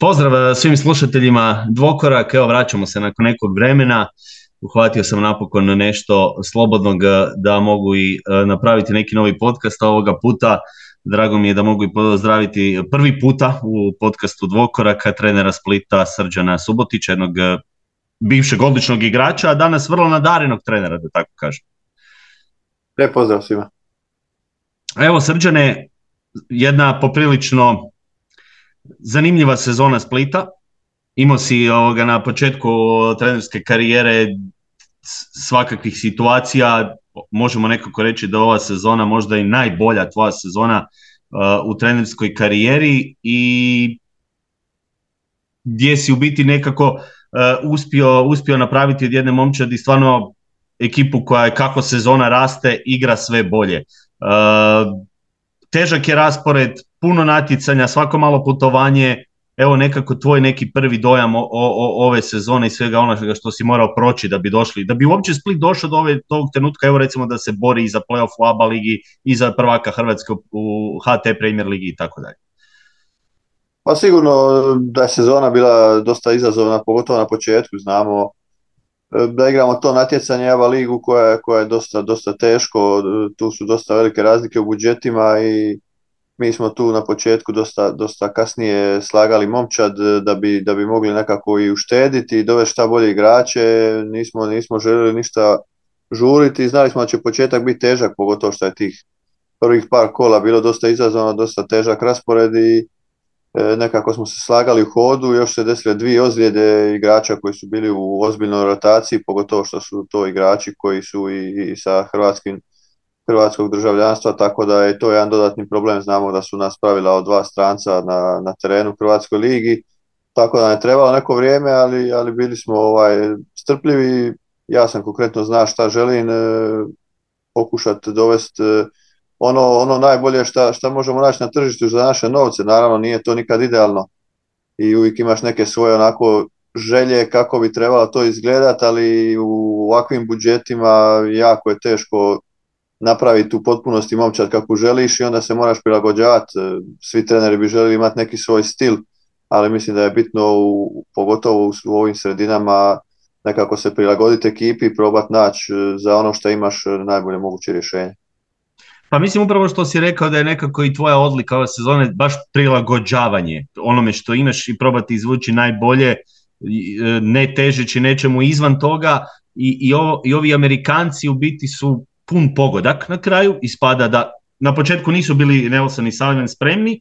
Pozdrav svim slušateljima Dvokorak, evo vraćamo se nakon nekog vremena. Uhvatio sam napokon nešto slobodnog da mogu i e, napraviti neki novi podcast ovoga puta. Drago mi je da mogu i pozdraviti prvi puta u podcastu Dvokoraka trenera Splita Srđana Subotića, jednog bivšeg odličnog igrača, a danas vrlo nadarenog trenera, da tako kažem. Lijep pozdrav svima. Evo Srđane, jedna poprilično zanimljiva sezona Splita. Imao si ovoga, na početku trenerske karijere svakakvih situacija, možemo nekako reći da ova sezona možda i najbolja tvoja sezona uh, u trenerskoj karijeri i gdje si u biti nekako uh, uspio, uspio napraviti od jedne momčadi stvarno ekipu koja je kako sezona raste igra sve bolje. Uh, težak je raspored, puno natjecanja, svako malo putovanje, evo nekako tvoj neki prvi dojam o, o, ove sezone i svega onoga što si morao proći da bi došli, da bi uopće Split došao do ove, tog trenutka, evo recimo da se bori i za playoff u ABA ligi i za prvaka Hrvatske u HT Premier ligi i tako dalje. Pa sigurno da je sezona bila dosta izazovna, pogotovo na početku, znamo e, da igramo to natjecanje ABA ligu koja, koja je dosta, dosta teško, tu su dosta velike razlike u budžetima i mi smo tu na početku dosta, dosta kasnije slagali momčad e, da bi, da bi mogli nekako i uštediti i dovesti šta bolje igrače, nismo, nismo željeli ništa žuriti, znali smo da će početak biti težak, pogotovo što je tih prvih par kola bilo dosta izazovno, dosta težak raspored i e, nekako smo se slagali u hodu, još se desile dvije ozljede igrača koji su bili u ozbiljnoj rotaciji, pogotovo što su to igrači koji su i, i sa hrvatskim hrvatskog državljanstva, tako da je to jedan dodatni problem. Znamo da su nas pravila od dva stranca na, na terenu Hrvatskoj ligi, tako da ne trebalo neko vrijeme, ali, ali bili smo ovaj, strpljivi. Ja sam konkretno zna šta želim e, pokušati dovesti e, ono, ono najbolje šta, šta možemo naći na tržištu za naše novce. Naravno nije to nikad idealno i uvijek imaš neke svoje onako želje kako bi trebalo to izgledati, ali u ovakvim budžetima jako je teško napraviti u potpunosti momčad kako želiš i onda se moraš prilagođavati. E, svi treneri bi željeli imati neki svoj stil, ali mislim da je bitno u, pogotovo u, ovim sredinama nekako se prilagoditi ekipi i probati naći e, za ono što imaš e, najbolje moguće rješenje. Pa mislim upravo što si rekao da je nekako i tvoja odlika ove sezone baš prilagođavanje onome što imaš i probati izvući najbolje, ne težeći nečemu izvan toga i, i, ovo, i ovi Amerikanci u biti su pun pogodak na kraju, ispada da na početku nisu bili Nelson i Sullivan spremni,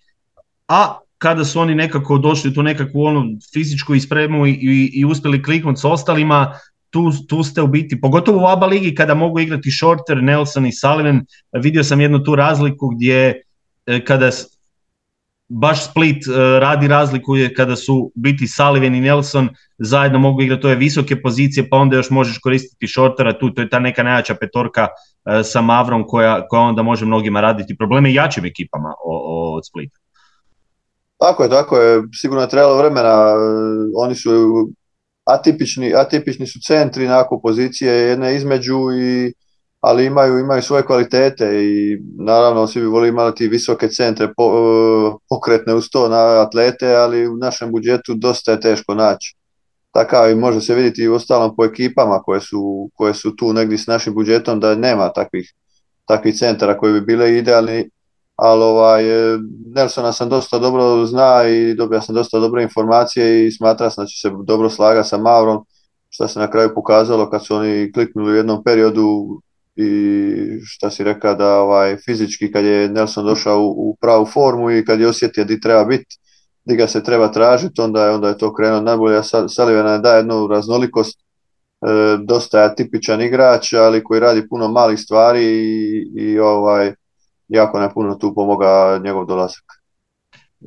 a kada su oni nekako došli tu nekakvu onu fizičku ispremu i, i, i uspjeli kliknuti s ostalima, tu, tu ste u biti, pogotovo u ABA ligi kada mogu igrati Shorter, Nelson i Sullivan, vidio sam jednu tu razliku gdje e, kada baš Split uh, radi razliku je kada su biti Sullivan i Nelson zajedno mogu igrati. To je visoke pozicije pa onda još možeš koristiti shortera tu, to je ta neka najjača petorka uh, sa Mavrom koja, koja onda može mnogima raditi probleme jačim ekipama od Splita. Tako je, tako je, sigurno je trebalo vremena, oni su atipični, atipični su centri, nakon pozicije jedne između i ali imaju, imaju svoje kvalitete i naravno svi bi volili imati visoke centre po, e, pokretne uz to na atlete, ali u našem budžetu dosta je teško naći. Takav i može se vidjeti i u ostalom po ekipama koje su, koje su tu negdje s našim budžetom da nema takvih, takvih centara koji bi bile idealni, ali ovaj, e, Nelsona sam dosta dobro zna i dobio sam dosta dobre informacije i smatra sam da će se dobro slagati sa Maurom, što se na kraju pokazalo kad su oni kliknuli u jednom periodu i šta si rekao da ovaj, fizički kad je Nelson došao u, u pravu formu i kad je osjetio di treba biti, di ga se treba tražiti, onda je, onda je to krenuo najbolje. Sullivan da jednu raznolikost, e, dosta je tipičan igrač, ali koji radi puno malih stvari i, i ovaj, jako ne puno tu pomoga njegov dolazak.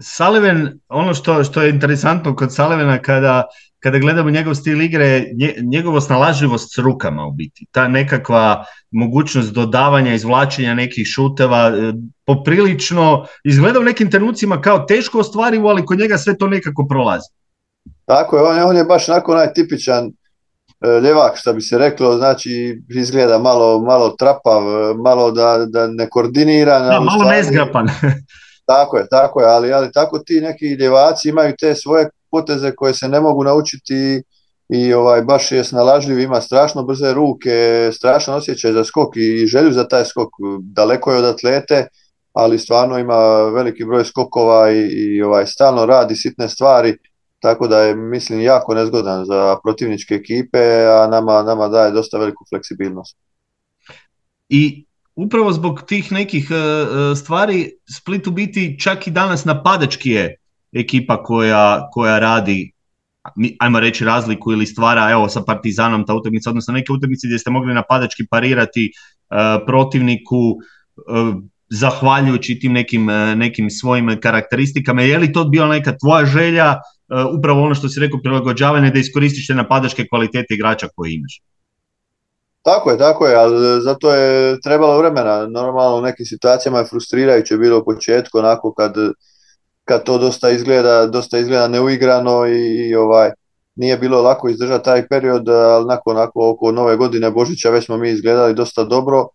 Sullivan, ono što, što je interesantno kod Sullivana kada kada gledamo njegov stil igre, njegovo snalažljivost s rukama u biti, ta nekakva mogućnost dodavanja, izvlačenja nekih šuteva, e, poprilično izgleda u nekim trenucima kao teško ostvarivo, ali kod njega sve to nekako prolazi. Tako je, on je, on je baš onako najtipičan e, ljevak, što bi se reklo, znači izgleda malo, malo trapav, e, malo da, da ne koordinira. Da, malo nezgrapan. tako je, tako je, ali, ali tako ti neki ljevaci imaju te svoje poteze koje se ne mogu naučiti i ovaj, baš je snalažljiv, ima strašno brze ruke, strašan osjećaj za skok i želju za taj skok. Daleko je od atlete, ali stvarno ima veliki broj skokova i, i ovaj, stalno radi sitne stvari, tako da je mislim jako nezgodan za protivničke ekipe, a nama, nama daje dosta veliku fleksibilnost. I upravo zbog tih nekih e, e, stvari Split u biti čak i danas napadački je ekipa koja, koja radi ajmo reći razliku ili stvara evo sa Partizanom ta utakmica, odnosno neke utakmice gdje ste mogli napadački parirati uh, protivniku uh, zahvaljujući tim nekim, uh, nekim svojim karakteristikama. Je li to bila neka tvoja želja, upravo ono što si rekao, prilagođavanje da iskoristiš te napadačke kvalitete igrača koje imaš? Tako je, tako je, ali zato je trebalo vremena. Normalno u nekim situacijama je frustrirajuće bilo u početku, onako kad kad to dosta izgleda, dosta izgleda neuigrano i, ovaj nije bilo lako izdržati taj period, ali nakon oko nove godine Božića već smo mi izgledali dosta dobro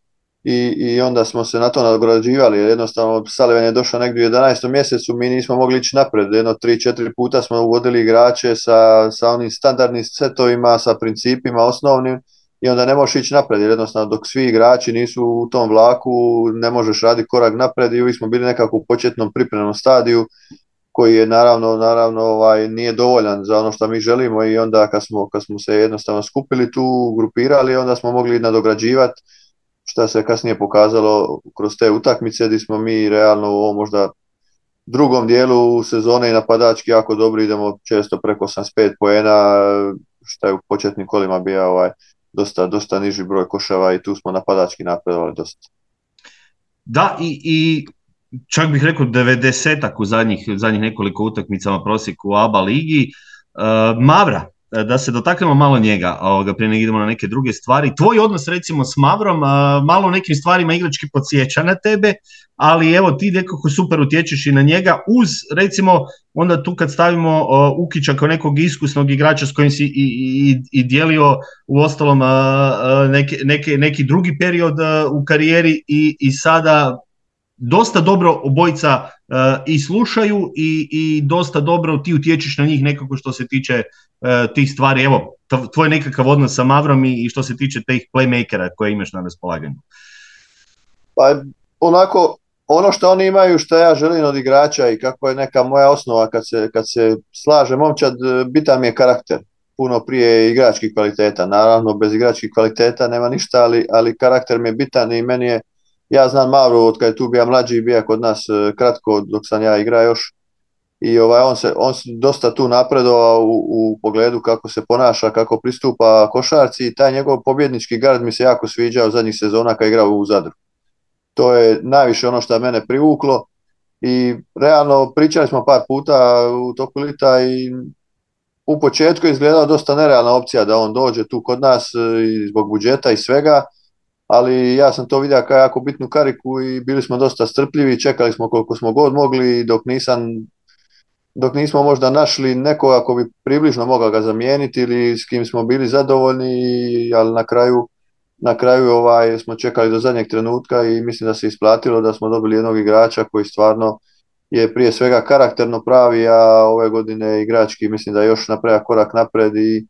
i, i onda smo se na to nadograđivali, jednostavno Salivan je došao negdje u 11. mjesecu, mi nismo mogli ići napred, jedno 3-4 puta smo uvodili igrače sa, sa onim standardnim setovima, sa principima osnovnim i onda ne možeš ići napred, jer jednostavno dok svi igrači nisu u tom vlaku, ne možeš raditi korak napred i uvijek smo bili nekako u početnom pripremnom stadiju koji je naravno, naravno ovaj, nije dovoljan za ono što mi želimo. I onda kad smo, kad smo se jednostavno skupili tu, grupirali, onda smo mogli nadograđivati što se kasnije pokazalo kroz te utakmice gdje smo mi realno u ovom možda drugom dijelu sezone i napadački jako dobro idemo često preko 85 poena što je u početnim kolima bio ovaj, dosta, dosta niži broj košava i tu smo napadački napredovali dosta. Da, i, i čak bih rekao 90 u zadnjih, zadnjih nekoliko utakmicama prosjeku u ABA ligi. Uh, Mavra, da se dotaknemo malo njega, ovoga, prije nego idemo na neke druge stvari. Tvoj odnos recimo s Mavrom, uh, malo nekim stvarima igrački podsjeća na tebe, ali evo ti nekako super utječeš i na njega uz recimo onda tu kad stavimo uh, Ukića kao nekog iskusnog igrača s kojim si i, i, i dijelio u ostalom neke, neke, neki drugi period u karijeri i, i sada dosta dobro obojica uh, i slušaju i, i dosta dobro ti utječeš na njih nekako što se tiče uh, tih stvari. Evo, tvoj nekakav odnos sa Mavrom i, i što se tiče tih playmakera koje imaš na raspolaganju. Pa onako, ono što oni imaju, što ja želim od igrača i kako je neka moja osnova kad se, kad se slaže momčad, bitan mi je karakter puno prije igračkih kvaliteta. Naravno, bez igračkih kvaliteta nema ništa, ali, ali karakter mi je bitan i meni je ja znam Mavru od kada je tu bio mlađi bio kod nas e, kratko dok sam ja igrao još i ovaj, on, se, on se dosta tu napredovao u, u pogledu kako se ponaša, kako pristupa košarci i taj njegov pobjednički gard mi se jako sviđao zadnjih sezona kad igrao u Zadru. To je najviše ono što mene privuklo i realno pričali smo par puta u toku lita i u početku je izgledala dosta nerealna opcija da on dođe tu kod nas e, i zbog budžeta i svega, ali ja sam to vidio kao jako bitnu kariku i bili smo dosta strpljivi, čekali smo koliko smo god mogli dok nisam dok nismo možda našli nekoga ko bi približno mogao ga zamijeniti ili s kim smo bili zadovoljni, ali na kraju na kraju ovaj smo čekali do zadnjeg trenutka i mislim da se isplatilo da smo dobili jednog igrača koji stvarno je prije svega karakterno pravi, a ove godine igrački mislim da još napravlja korak napred i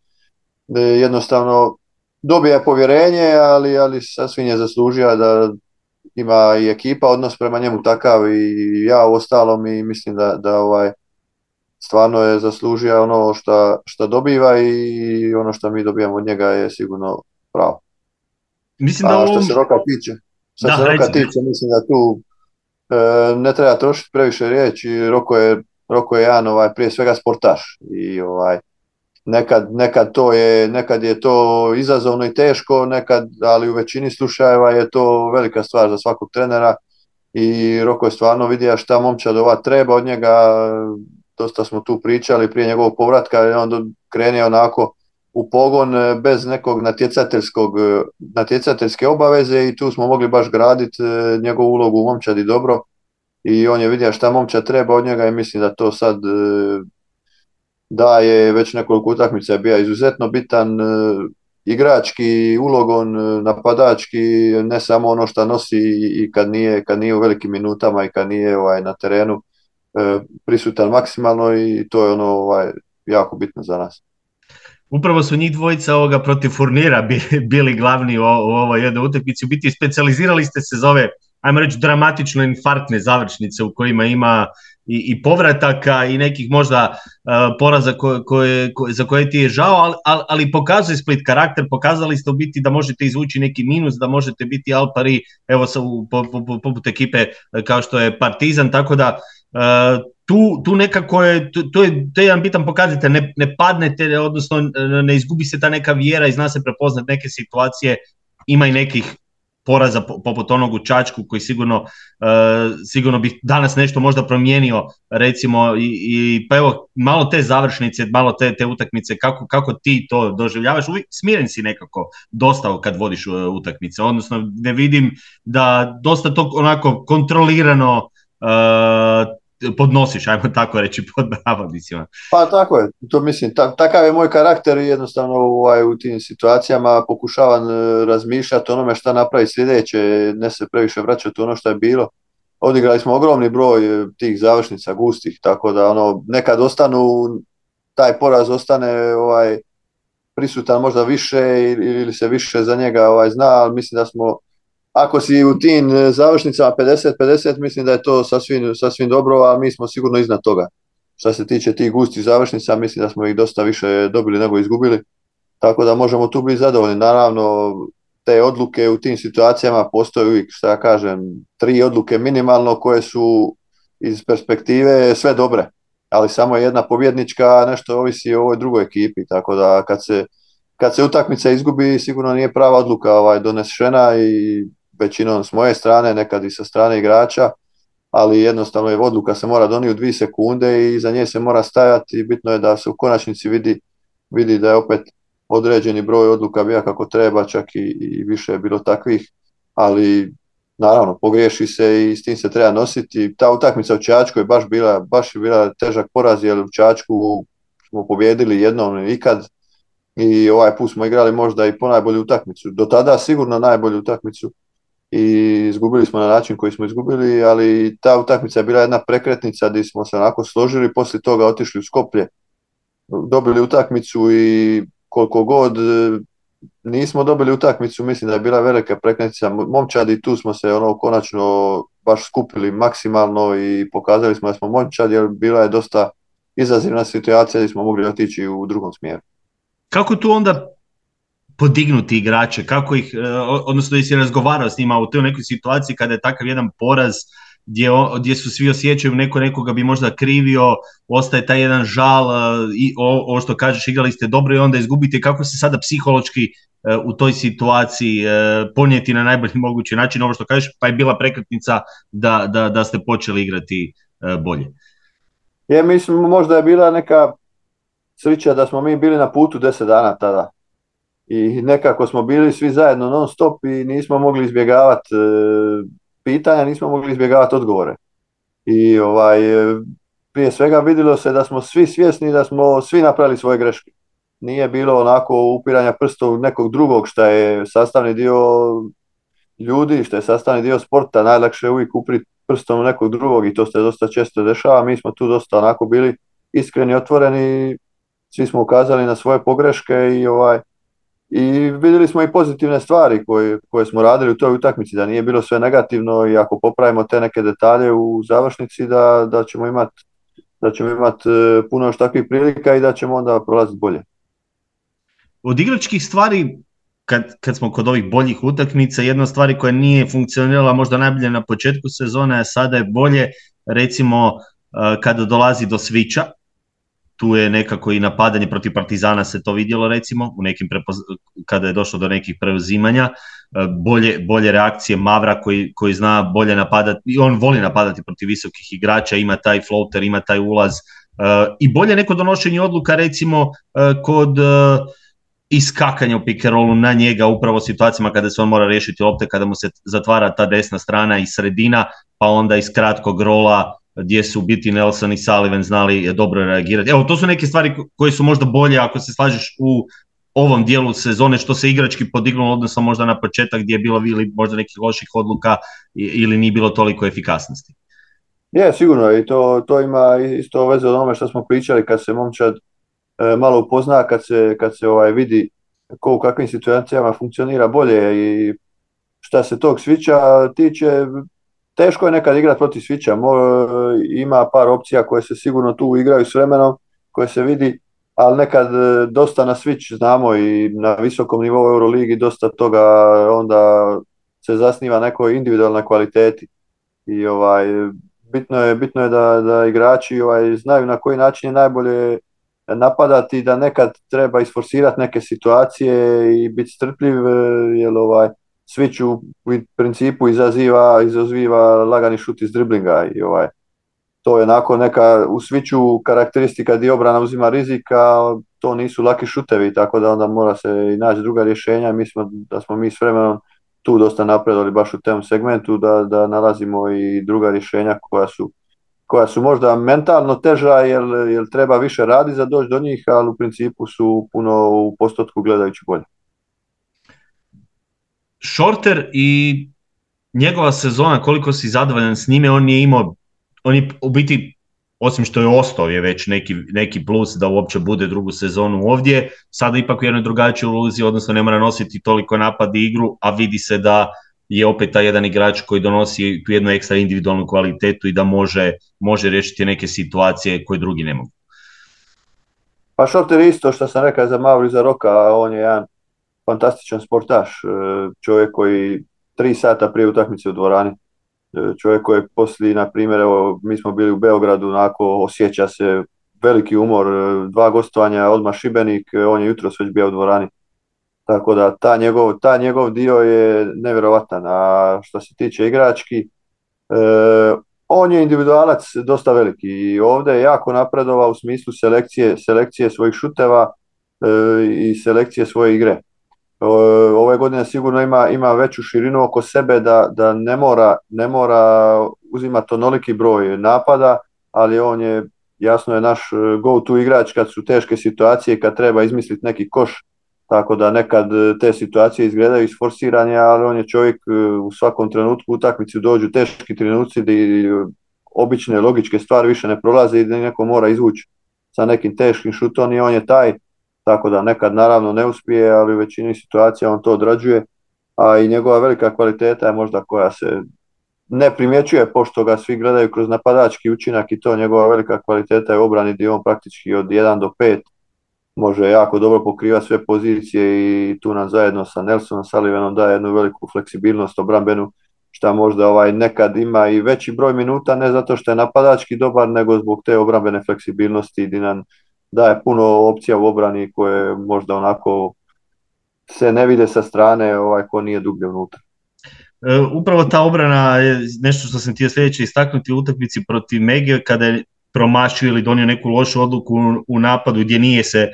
jednostavno dobija povjerenje, ali, ali sasvim je zaslužio da ima i ekipa odnos prema njemu takav i ja u ostalom i mislim da, da ovaj stvarno je zaslužio ono što, što dobiva i ono što mi dobijamo od njega je sigurno pravo. Mislim da A što se roka tiče, što da, se roka tiče, mislim da tu e, ne treba trošiti previše riječi, Roko je, Roko je jedan ovaj, prije svega sportaš i ovaj, nekad, nekad, to je, nekad je to izazovno i teško, nekad, ali u većini slučajeva je to velika stvar za svakog trenera i Roko je stvarno vidio šta momčad ova treba od njega, dosta smo tu pričali prije njegovog povratka, je on krenio onako u pogon bez nekog natjecateljskog, natjecateljske obaveze i tu smo mogli baš graditi e, njegovu ulogu u momčadi dobro. I on je vidio šta momčad treba od njega i mislim da to sad e, da je već nekoliko utakmica bio izuzetno bitan e, igrački, ulogon, e, napadački, ne samo ono što nosi i kad nije, kad nije u velikim minutama i kad nije ovaj, na terenu e, prisutan maksimalno i to je ono ovaj, jako bitno za nas. Upravo su njih dvojica ovoga protiv Furnira bili glavni u, ovoj jednoj utakmici. U biti specializirali ste se za ove, ajmo reći, dramatično infarktne završnice u kojima ima i, i povrataka i nekih možda uh, poraza koje, za koje ti je žao, ali, ali, ali pokazuje Split karakter, pokazali ste u biti da možete izvući neki minus, da možete biti Alpari, evo sa, poput po, po, ekipe e, kao što je Partizan, tako da uh, tu, tu nekako je, to, je, to je jedan bitan pokazatelj, ne, ne padnete, odnosno ne izgubi se ta neka vjera i zna se prepoznat neke situacije, ima i nekih poraza poput onog u Čačku koji sigurno, uh, sigurno bi danas nešto možda promijenio recimo i, i pa evo malo te završnice, malo te, te utakmice, kako, kako ti to doživljavaš, uvijek smiren si nekako dosta kad vodiš uh, utakmice, odnosno ne vidim da dosta to onako kontrolirano uh, podnosiš, ajmo tako reći, pod navodnicima. Pa tako je, to mislim, takav je moj karakter i jednostavno ovaj, u tim situacijama pokušavam e, razmišljati onome šta napravi sljedeće, ne se previše vraćati ono što je bilo. Odigrali smo ogromni broj e, tih završnica gustih, tako da ono, nekad ostanu, taj poraz ostane ovaj, prisutan možda više ili se više za njega ovaj, zna, ali mislim da smo ako si u tim e, završnicama 50-50, mislim da je to sasvim, sasvim dobro, a mi smo sigurno iznad toga. Što se tiče tih gustih završnica, mislim da smo ih dosta više dobili nego izgubili, tako da možemo tu biti zadovoljni. Naravno, te odluke u tim situacijama postoje uvijek, što ja kažem, tri odluke minimalno koje su iz perspektive sve dobre, ali samo jedna pobjednička, nešto ovisi o ovoj drugoj ekipi, tako da kad se, kad se utakmica izgubi, sigurno nije prava odluka ovaj, donešena i većinom s moje strane, nekad i sa strane igrača, ali jednostavno je odluka se mora donijeti u dvije sekunde i za nje se mora stajati bitno je da se u konačnici vidi, vidi da je opet određeni broj odluka bio kako treba, čak i, i više je bilo takvih, ali naravno pogriješi se i s tim se treba nositi. Ta utakmica u Čačku je baš bila, baš je bila težak poraz jer u Čačku smo pobjedili jednom ikad i ovaj put smo igrali možda i po najbolju utakmicu. Do tada sigurno najbolju utakmicu i izgubili smo na način koji smo izgubili, ali ta utakmica je bila jedna prekretnica gdje smo se onako složili, poslije toga otišli u Skoplje, dobili utakmicu i koliko god e, nismo dobili utakmicu, mislim da je bila velika prekretnica momčadi, tu smo se ono konačno baš skupili maksimalno i pokazali smo da smo momčadi, jer bila je dosta izazivna situacija gdje smo mogli otići u drugom smjeru. Kako tu onda podignuti igrače, kako ih, e, odnosno jesi razgovarao s njima u toj nekoj situaciji kada je takav jedan poraz gdje, gdje su svi osjećaju neko nekoga bi možda krivio, ostaje taj jedan žal e, i ovo što kažeš igrali ste dobro i onda izgubite. Kako se sada psihološki e, u toj situaciji ponijeti na najbolji mogući način? Ovo što kažeš pa je bila prekretnica da, da, da ste počeli igrati bolje. Je, mislim, možda je bila neka sreća da smo mi bili na putu deset dana tada i nekako smo bili svi zajedno non stop i nismo mogli izbjegavati e, pitanja, nismo mogli izbjegavati odgovore. I ovaj, e, prije svega vidjelo se da smo svi svjesni da smo svi napravili svoje greške. Nije bilo onako upiranja prstom nekog drugog što je sastavni dio ljudi, što je sastavni dio sporta, najlakše je uvijek upriti prstom nekog drugog i to se dosta često dešava. Mi smo tu dosta onako bili iskreni, otvoreni, svi smo ukazali na svoje pogreške i ovaj, i vidjeli smo i pozitivne stvari koje, koje smo radili u toj utakmici, da nije bilo sve negativno i ako popravimo te neke detalje u završnici da, da ćemo imati da ćemo imati e, puno još takvih prilika i da ćemo onda prolaziti bolje. Od igračkih stvari, kad, kad smo kod ovih boljih utakmica, jedna stvari koja nije funkcionirala možda najbolje na početku sezone, a sada je bolje, recimo e, kada dolazi do svića, tu je nekako i napadanje protiv Partizana se to vidjelo recimo u nekim kada je došlo do nekih preuzimanja e, bolje, bolje reakcije Mavra koji, koji zna bolje napadati i on voli napadati protiv visokih igrača ima taj floater, ima taj ulaz e, i bolje neko donošenje odluka recimo e, kod iskakanja u pick na njega upravo u situacijama kada se on mora riješiti lopte, kada mu se zatvara ta desna strana i sredina, pa onda iz kratkog rola gdje su biti Nelson i Sullivan znali dobro reagirati. Evo, to su neke stvari koje su možda bolje ako se slažeš u ovom dijelu sezone što se igrački podignulo odnosno možda na početak gdje je bilo ili možda nekih loših odluka ili nije bilo toliko efikasnosti. Je, sigurno i to, to ima isto veze od onome što smo pričali kad se momčad malo upozna kad se, kad se ovaj vidi ko u kakvim situacijama funkcionira bolje i šta se tog svića tiče, teško je nekad igrati protiv svića. Ima par opcija koje se sigurno tu igraju s vremenom, koje se vidi, ali nekad e, dosta na switch znamo i na visokom nivou Euroligi dosta toga onda se zasniva nekoj individualnoj kvaliteti. I ovaj, bitno je, bitno je da, da igrači ovaj, znaju na koji način je najbolje napadati, da nekad treba isforsirati neke situacije i biti strpljiv, e, jer ovaj, switch u, principu izaziva, izaziva lagani šut iz driblinga i ovaj, to je onako neka u sviću karakteristika gdje obrana uzima rizika, to nisu laki šutevi, tako da onda mora se i naći druga rješenja. Mi smo, da smo mi s vremenom tu dosta napredovali baš u tom segmentu, da, da nalazimo i druga rješenja koja su, koja su možda mentalno teža jer, jer treba više radi za doći do njih, ali u principu su puno u postotku gledajući bolje. Shorter i njegova sezona, koliko si zadovoljan s njime, on je imao, on je u biti, osim što je ostao je već neki, neki plus da uopće bude drugu sezonu ovdje, sada ipak u jednoj drugačijoj ulozi, odnosno ne mora nositi toliko napad i igru, a vidi se da je opet taj jedan igrač koji donosi tu jednu ekstra individualnu kvalitetu i da može, može riješiti neke situacije koje drugi ne mogu. Pa Shorter isto što sam rekao za Mauri za Roka, on je jedan fantastičan sportaš, e, čovjek koji tri sata prije utakmice u dvorani, e, čovjek koji poslije, na primjer, evo, mi smo bili u Beogradu, onako osjeća se veliki umor, e, dva gostovanja, odmah Šibenik, on je jutro već bio u dvorani. Tako da ta njegov, ta njegov dio je nevjerovatan. A što se tiče igrački, on je individualac dosta veliki i ovdje je jako napredovao u smislu selekcije, selekcije svojih šuteva i selekcije svoje igre ove godine sigurno ima, ima veću širinu oko sebe da, da ne, mora, ne mora uzimati onoliki broj napada, ali on je jasno je naš e, go-to igrač kad su teške situacije, kad treba izmisliti neki koš, tako da nekad e, te situacije izgledaju isforsiranje, ali on je čovjek e, u svakom trenutku u utakmici dođu teški trenuci gdje obične logičke stvari više ne prolaze i da neko mora izvući sa nekim teškim šutom i on je taj tako da nekad naravno ne uspije, ali u većini situacija on to odrađuje, a i njegova velika kvaliteta je možda koja se ne primjećuje, pošto ga svi gledaju kroz napadački učinak i to njegova velika kvaliteta je obrani gdje on praktički od 1 do 5 može jako dobro pokrivati sve pozicije i tu nam zajedno sa Nelsonom Sullivanom daje jednu veliku fleksibilnost obrambenu, šta možda ovaj nekad ima i veći broj minuta, ne zato što je napadački dobar, nego zbog te obrambene fleksibilnosti gdje nam daje puno opcija u obrani koje možda onako se ne vide sa strane ovaj ko nije dublje unutra. E, upravo ta obrana je nešto što sam htio sljedeće istaknuti u utakmici protiv Mege kada je promašio ili donio neku lošu odluku u napadu gdje nije se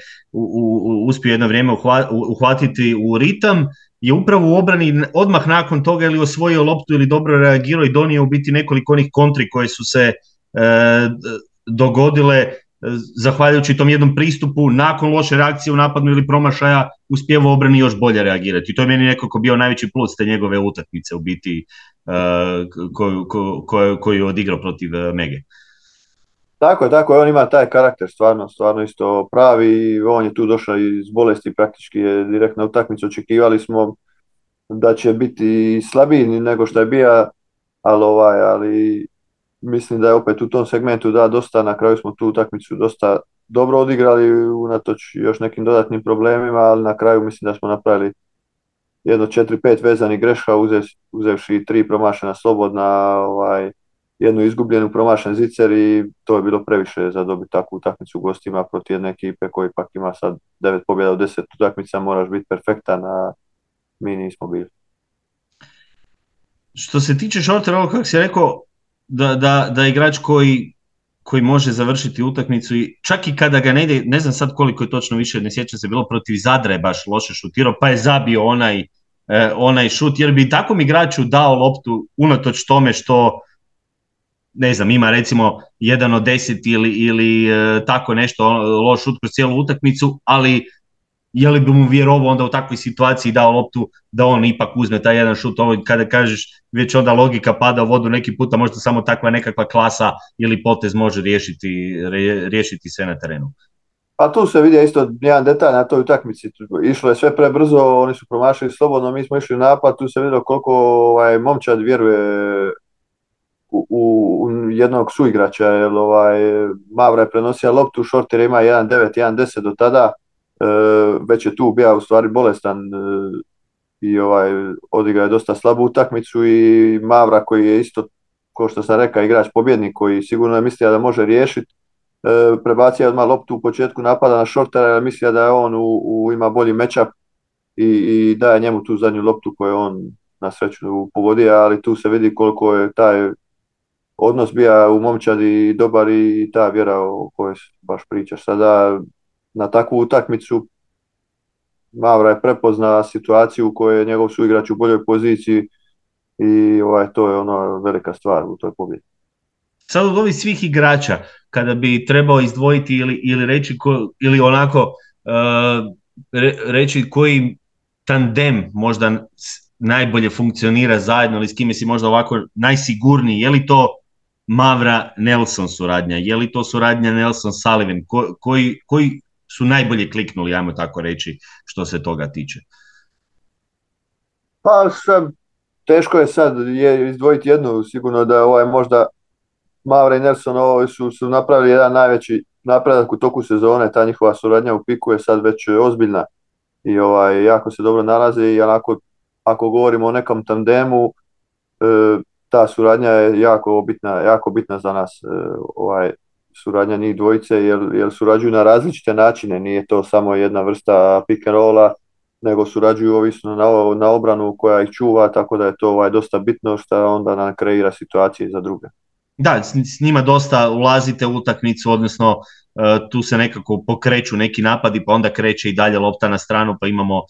uspio jedno vrijeme uhvatiti u ritam je upravo u obrani odmah nakon toga ili osvojio loptu ili dobro reagirao i donio u biti nekoliko onih kontri koje su se e, dogodile zahvaljujući tom jednom pristupu nakon loše reakcije u napadu ili promašaja uspjeva obrani još bolje reagirati. I to je meni nekako bio najveći plus te njegove utakmice u biti uh, koju, koju, koju je odigrao protiv uh, Mege. Tako je, tako je, on ima taj karakter stvarno, stvarno isto pravi, on je tu došao iz bolesti, praktički je direktna utakmica, očekivali smo da će biti slabiji nego što je bio, ali, ovaj, ali mislim da je opet u tom segmentu da dosta, na kraju smo tu utakmicu dosta dobro odigrali unatoč još nekim dodatnim problemima, ali na kraju mislim da smo napravili jedno 4-5 vezanih greša uzevši tri promašena slobodna, ovaj, jednu izgubljenu promašen zicer i to je bilo previše za dobiti takvu utakmicu u gostima protiv jedne ekipe koji pak ima sad devet pobjeda u deset utakmica, moraš biti perfektan, a mi nismo bili. Što se tiče šortera, ovo kako si rekao, da, da, da igrač koji, koji može završiti utakmicu i čak i kada ga ne ide, ne znam sad koliko je točno više, ne sjećam se, bilo protiv Zadra je baš loše šutirao, pa je zabio onaj, e, onaj šut, jer bi takvom igraču dao loptu unatoč tome što ne znam, ima recimo jedan od deset ili, ili e, tako nešto loš šut kroz cijelu utakmicu, ali je li bi mu vjerovao onda u takvoj situaciji dao loptu da on ipak uzme taj jedan šut, ovo kada kažeš već onda logika pada u vodu neki puta možda samo takva nekakva klasa ili potez može riješiti, riješiti sve na terenu. Pa tu se vidi isto jedan detalj na toj utakmici. Išlo je sve prebrzo, oni su promašili slobodno, mi smo išli u napad, tu se vidio koliko ovaj, momčad vjeruje u, u, jednog suigrača, jer ovaj, Mavra je prenosio loptu, Šortir ima 1-9, 1-10 do tada, već je tu bio u stvari bolestan e, i ovaj, odigra je dosta slabu utakmicu i Mavra koji je isto, kao što sam rekao, igrač pobjednik koji sigurno je mislio da može riješiti, e, prebacio odmah loptu u početku napada na Šortera jer mislio da je on u, ima bolji matchup i, i daje njemu tu zadnju loptu koju on na sreću pogodio, ali tu se vidi koliko je taj odnos bija u momčadi dobar i ta vjera o kojoj baš pričaš. Sada na takvu utakmicu. Mavra je prepozna situaciju u kojoj je njegov suigrač u boljoj poziciji i ovaj, to je ona velika stvar u toj pobjedi. Sad od ovih svih igrača, kada bi trebao izdvojiti ili, ili reći ko, ili onako uh, reći koji tandem možda najbolje funkcionira zajedno ili s kime si možda ovako najsigurniji, je li to Mavra Nelson suradnja, je li to suradnja Nelson Sullivan, koji, koji su najbolje kliknuli, ajmo tako reći, što se toga tiče? Pa sad, teško je sad je izdvojiti jednu, sigurno da ovaj možda Mavra i Nelson ovo su, su napravili jedan najveći napredak u toku sezone, ta njihova suradnja u piku je sad već ozbiljna i ovaj, jako se dobro nalaze i onako, ako govorimo o nekom tandemu, e, ta suradnja je jako bitna, jako bitna za nas, e, ovaj, suradnja njih dvojice, jer, jer surađuju na različite načine, nije to samo jedna vrsta pick and rolla, nego surađuju ovisno na, na obranu koja ih čuva, tako da je to ovaj, dosta bitno što onda nam kreira situacije za druge. Da, s njima dosta ulazite u utakmicu, odnosno e, tu se nekako pokreću neki napadi, pa onda kreće i dalje lopta na stranu, pa imamo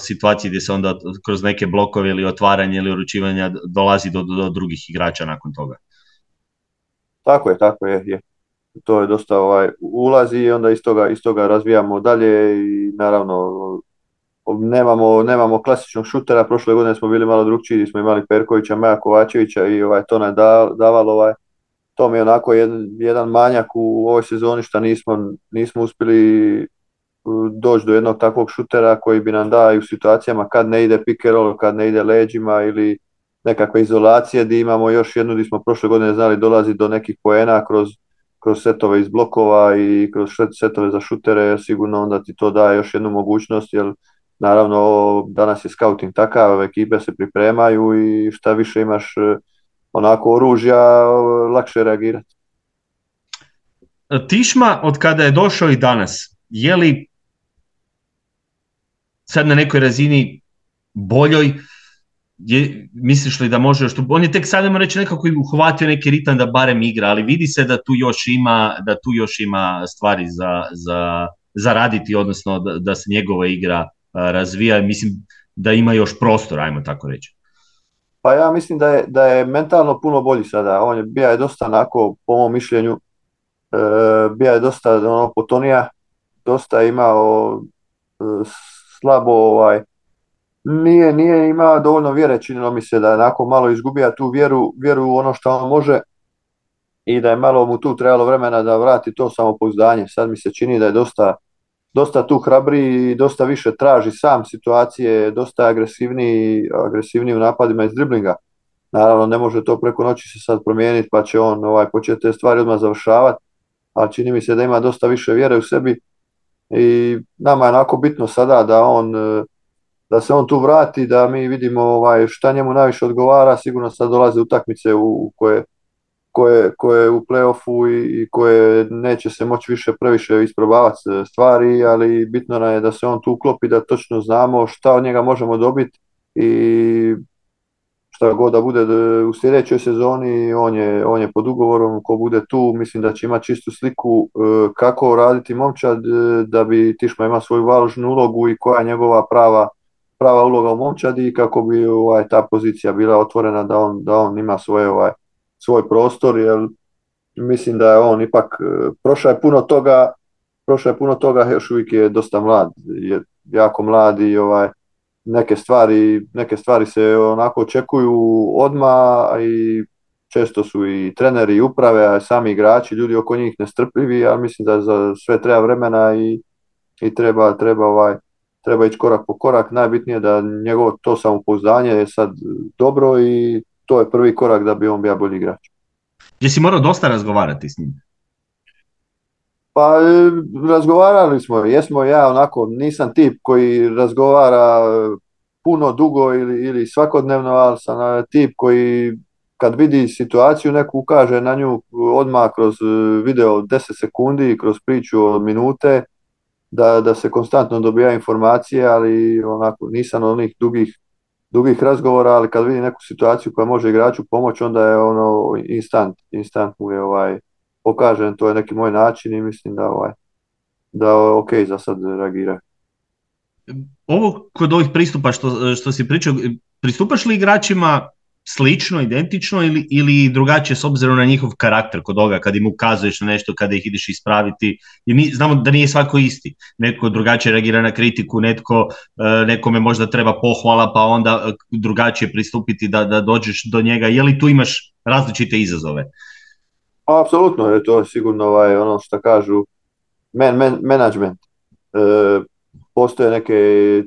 situacije gdje se onda kroz neke blokove ili otvaranje ili uručivanja dolazi do, do, drugih igrača nakon toga. Tako je, tako je, je. To je dosta ovaj, ulazi i onda iz toga, iz toga razvijamo dalje i naravno nemamo, nemamo klasičnog šutera, prošle godine smo bili malo drugčiji, smo imali Perkovića, Maja Kovačevića i ovaj, to nam je davalo ovaj, to mi je onako jedan, jedan manjak u ovoj sezoni što nismo, nismo uspjeli doći do jednog takvog šutera koji bi nam dao u situacijama kad ne ide pick roll, kad ne ide leđima ili nekakve izolacije gdje imamo još jednu gdje smo prošle godine znali dolazi do nekih poena kroz, kroz setove iz blokova i kroz setove za šutere, sigurno onda ti to daje još jednu mogućnost jer naravno danas je scouting takav, ekipe se pripremaju i šta više imaš e, onako oružja, lakše reagirati. Tišma od kada je došao i danas, je li sad na nekoj razini boljoj, je, misliš li da može što on je tek sad reći nekako uhvatio neki ritam da barem igra, ali vidi se da tu još ima, da tu još ima stvari za, za, za raditi, odnosno da, da se njegova igra razvija, mislim da ima još prostor, ajmo tako reći. Pa ja mislim da je, da je mentalno puno bolji sada, on je bio je dosta onako, po mom mišljenju, e, bio je dosta ono, potonija, dosta imao e, slabo ovaj, nije, nije imao dovoljno vjere, činilo mi se da je onako malo izgubija tu vjeru, vjeru u ono što on može i da je malo mu tu trebalo vremena da vrati to samopouzdanje. Sad mi se čini da je dosta, dosta tu hrabri i dosta više traži sam situacije, dosta agresivniji, agresivniji u napadima iz driblinga. Naravno ne može to preko noći se sad promijeniti pa će on ovaj, početi te stvari odmah završavati, ali čini mi se da ima dosta više vjere u sebi i nama je onako bitno sada da on da se on tu vrati, da mi vidimo ovaj, šta njemu najviše odgovara, sigurno sad dolaze utakmice u, koje, koje, koje u playoffu i, i koje neće se moći više previše isprobavati stvari, ali bitno nam je da se on tu uklopi, da točno znamo šta od njega možemo dobiti i šta god da bude u sljedećoj sezoni, on je, on je pod ugovorom, ko bude tu, mislim da će imati čistu sliku e, kako raditi momčad e, da bi Tišma ima svoju važnu ulogu i koja je njegova prava, prava uloga u momčadi kako bi ovaj, ta pozicija bila otvorena da on, da on ima svoje, ovaj, svoj prostor, jer mislim da je on ipak, e, prošao je puno toga, prošao je puno toga, još uvijek je dosta mlad, je jako mlad i ovaj, neke stvari, neke stvari se onako očekuju odma i često su i treneri i uprave, a sami igrači, ljudi oko njih nestrpljivi, ali mislim da za sve treba vremena i, i treba, treba, ovaj, treba ići korak po korak. Najbitnije je da njegovo to samopouzdanje je sad dobro i to je prvi korak da bi on bio bolji igrač. Jesi morao dosta razgovarati s njim? Pa e, razgovarali smo, jesmo ja onako, nisam tip koji razgovara puno dugo ili, ili svakodnevno, ali sam e, tip koji kad vidi situaciju neku ukaže na nju odmah kroz e, video 10 sekundi, kroz priču od minute, da, da se konstantno dobija informacije, ali onako nisam onih dugih, dugih razgovora, ali kad vidi neku situaciju koja može igraču pomoći, onda je ono instant, instant mu je ovaj, pokažem, to je neki moj način i mislim da ovaj, da ok za sad reagira. Ovo kod ovih pristupa što, što si pričao, pristupaš li igračima slično, identično ili, ili drugačije s obzirom na njihov karakter kod toga kad im ukazuješ na nešto, kada ih ideš ispraviti. I mi znamo da nije svako isti. Netko drugačije reagira na kritiku, netko, e, nekome možda treba pohvala pa onda drugačije pristupiti da, da dođeš do njega. Je li tu imaš različite izazove? Apsolutno je to sigurno ovaj, ono što kažu man, man, management. E, postoje neke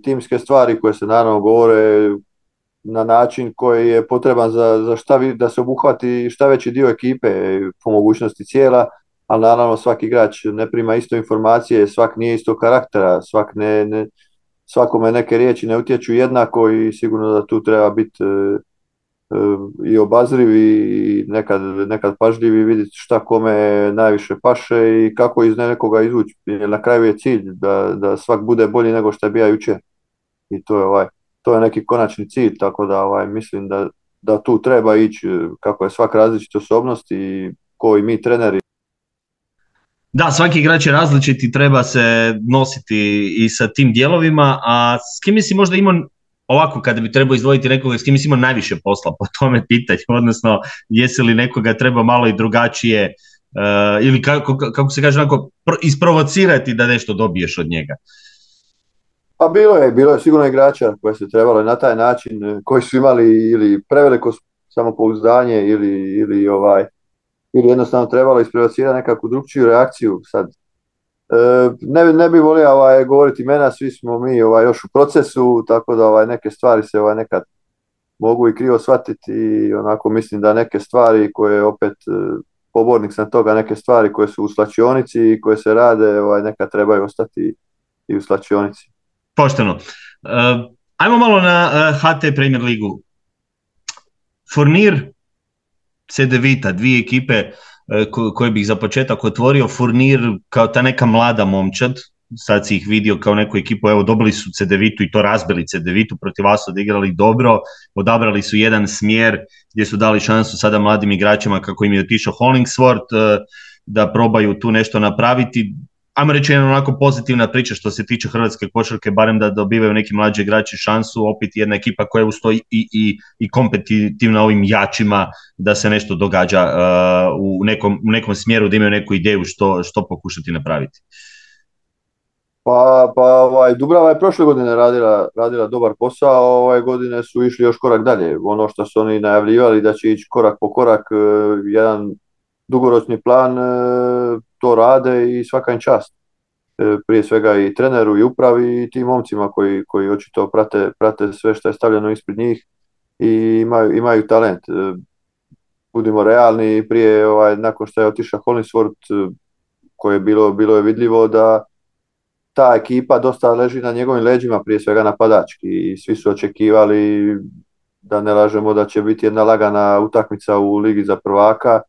timske stvari koje se naravno govore na način koji je potreban za, za šta da se obuhvati šta veći dio ekipe po mogućnosti cijela, ali naravno svaki igrač ne prima isto informacije, svak nije isto karaktera, svak ne, ne, svakome neke riječi ne utječu jednako i sigurno da tu treba biti e, i obazrivi i nekad, nekad pažljivi vidjeti šta kome najviše paše i kako iz nekoga izvući. Na kraju je cilj da, da svak bude bolji nego što je bio jučer. I to je ovaj, to je neki konačni cilj, tako da ovaj, mislim da, da tu treba ići kako je svak različit osobnost i koji mi treneri. Da, svaki igrač je različit i treba se nositi i sa tim dijelovima, a s kim si možda imao ovako kada bi trebao izdvojiti nekoga s kim imao najviše posla po tome pitanju, odnosno jesi li nekoga treba malo i drugačije uh, ili kako, kako se kaže onako isprovocirati da nešto dobiješ od njega? Pa bilo je, bilo je sigurno igrača koje se trebalo na taj način, eh, koji su imali ili preveliko samopouzdanje ili, ili ovaj ili jednostavno trebalo isprovocirati nekakvu drugčiju reakciju. Sad E, ne, ne bi volio ovaj, govoriti imena, svi smo mi ovaj, još u procesu, tako da ovaj, neke stvari se ovaj, nekad mogu i krivo shvatiti i onako mislim da neke stvari koje opet e, pobornik sam toga, neke stvari koje su u slačionici i koje se rade, ovaj, neka trebaju ostati i u slačionici. Pošteno. Uh, ajmo malo na HT Premier ligu. Furnir, Cedevita, dvije ekipe E, koje bih za početak otvorio, Furnir kao ta neka mlada momčad, sad si ih vidio kao neku ekipu, evo dobili su Cedevitu i to razbili Cedevitu, protiv vas odigrali dobro, odabrali su jedan smjer gdje su dali šansu sada mladim igračima kako im je otišao Hollingsworth, e, da probaju tu nešto napraviti ajmo reći jedna onako pozitivna priča što se tiče hrvatske košarke, barem da dobivaju neki mlađi igrači šansu, opet jedna ekipa koja ustoji i, i, i kompetitivna ovim jačima da se nešto događa uh, u, nekom, u nekom smjeru, da imaju neku ideju što, što pokušati napraviti. Pa, pa ovaj, Dubrava je prošle godine radila, radila dobar posao, ove godine su išli još korak dalje. Ono što su oni najavljivali da će ići korak po korak, uh, jedan dugoročni plan uh, to rade i svaka im čast. E, prije svega i treneru i upravi i tim momcima koji, koji očito prate, prate sve što je stavljeno ispred njih i imaju, imaju talent. E, budimo realni, prije ovaj, nakon što je otišao Hollingsworth, e, koje je bilo, bilo je vidljivo da ta ekipa dosta leži na njegovim leđima, prije svega napadački i svi su očekivali da ne lažemo da će biti jedna lagana utakmica u Ligi za prvaka,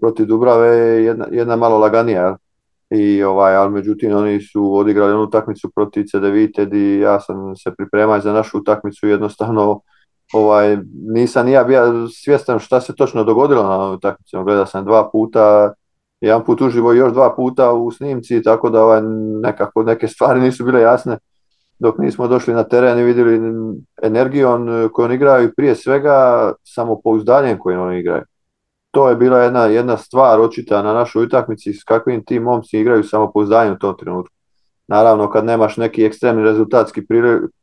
protiv Dubrave je jedna, jedna malo laganija. I ovaj, ali međutim oni su odigrali onu utakmicu protiv CDVite i ja sam se pripremao za našu utakmicu jednostavno ovaj, nisam ni ja bio svjestan šta se točno dogodilo na utakmici. Gledao sam dva puta, jedan put uživo još dva puta u snimci, tako da ovaj, nekako neke stvari nisu bile jasne dok nismo došli na teren i vidjeli energijom koju oni igraju i prije svega samopouzdanjem kojim oni igraju to je bila jedna, jedna stvar očita na našoj utakmici s kakvim ti momci igraju samopouzdanje u tom trenutku. Naravno kad nemaš neki ekstremni rezultatski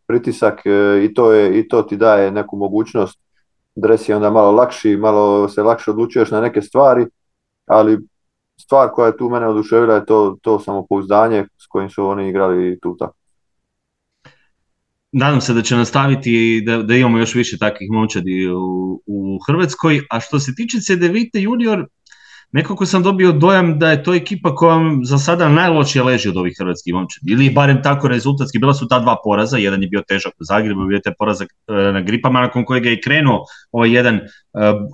pritisak e, i to, je, i to ti daje neku mogućnost dres je onda malo lakši, malo se lakše odlučuješ na neke stvari, ali stvar koja je tu mene oduševila je to, to samopouzdanje s kojim su oni igrali tu tako. Nadam se da će nastaviti i da, da imamo još više takvih momčadi u, u Hrvatskoj. A što se tiče CDVite junior, nekako sam dobio dojam da je to ekipa koja za sada najlošije leži od ovih hrvatskih momčadi. Ili barem tako rezultatski. Bila su ta dva poraza, jedan je bio težak u Zagrebu, bio je porazak e, na gripama, nakon kojeg je krenuo ovaj jedan e,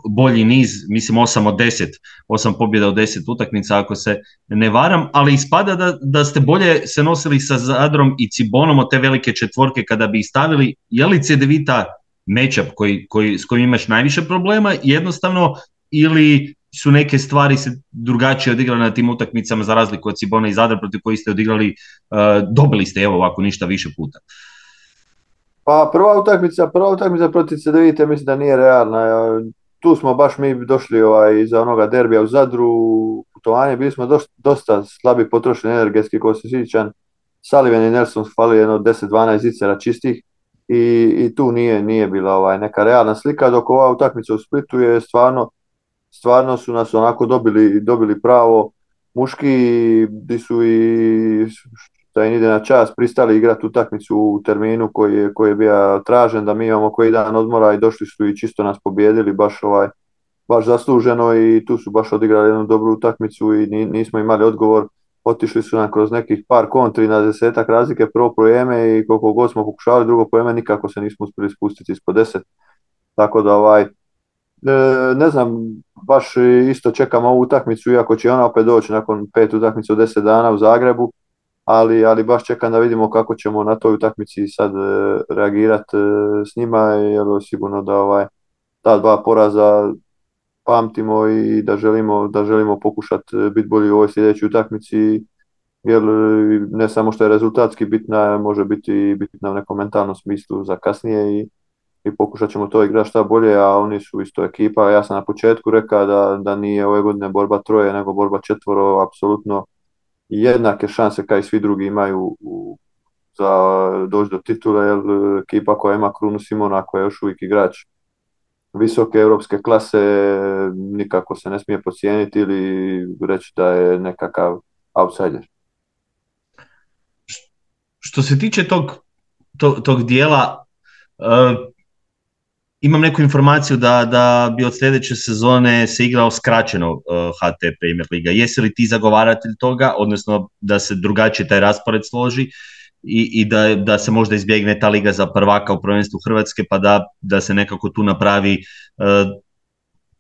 bolji niz, mislim 8 od 10, 8 pobjeda od 10 utakmica ako se ne varam, ali ispada da, da ste bolje se nosili sa Zadrom i Cibonom od te velike četvorke kada bi stavili. Je li Cedevita matchup koji, koji, s kojim imaš najviše problema jednostavno ili su neke stvari se drugačije odigrale na tim utakmicama za razliku od Cibona i Zadra protiv koji ste odigrali, uh, dobili ste evo ovako ništa više puta. Pa prva utakmica, prva utakmica protiv CDVite mislim da nije realna. Tu smo baš mi došli ovaj, iza onoga derbija u Zadru, putovanje, bili smo dosta, dosta slabi potrošeni energetski, ko se sjećam. Sullivan i Nelson fali jedno 10-12 zicera čistih i, i tu nije, nije bila ovaj, neka realna slika, dok ova utakmica u Splitu je stvarno stvarno su nas onako dobili, dobili pravo. Muški di su i da im ide na čas pristali igrati utakmicu u terminu koji je, koji je bio tražen da mi imamo koji dan odmora i došli su i čisto nas pobijedili baš ovaj baš zasluženo i tu su baš odigrali jednu dobru utakmicu i nismo imali odgovor. Otišli su nam kroz nekih par kontri na desetak razlike prvo projeme i koliko god smo pokušavali drugo projeme nikako se nismo uspjeli spustiti ispod deset. Tako da ovaj ne znam, baš isto čekam ovu utakmicu, iako će ona opet doći nakon pet utakmica u deset dana u Zagrebu, ali, ali baš čekam da vidimo kako ćemo na toj utakmici sad e, reagirati e, s njima, jer sigurno da ovaj, ta dva poraza pamtimo i da želimo, da želimo pokušati biti bolji u ovoj sljedećoj utakmici, jer ne samo što je rezultatski bitna, može biti bitna u nekom mentalnom smislu za kasnije i i pokušat ćemo to igrati šta bolje, a oni su isto ekipa. Ja sam na početku rekao da, da nije ove godine borba troje, nego borba četvoro, apsolutno jednake šanse kao i svi drugi imaju u, za doći do titule, jer ekipa koja ima Krunu Simona, koja je još uvijek igrač visoke europske klase, nikako se ne smije pocijeniti ili reći da je nekakav outsider. Što se tiče tog, tog, tog dijela, imam neku informaciju da, da bi od sljedeće sezone se igrao skraćeno uh, HT Premier Liga. Jesi li ti zagovaratelj toga, odnosno da se drugačije taj raspored složi i, i da, da se možda izbjegne ta liga za prvaka u prvenstvu Hrvatske pa da, da se nekako tu napravi uh,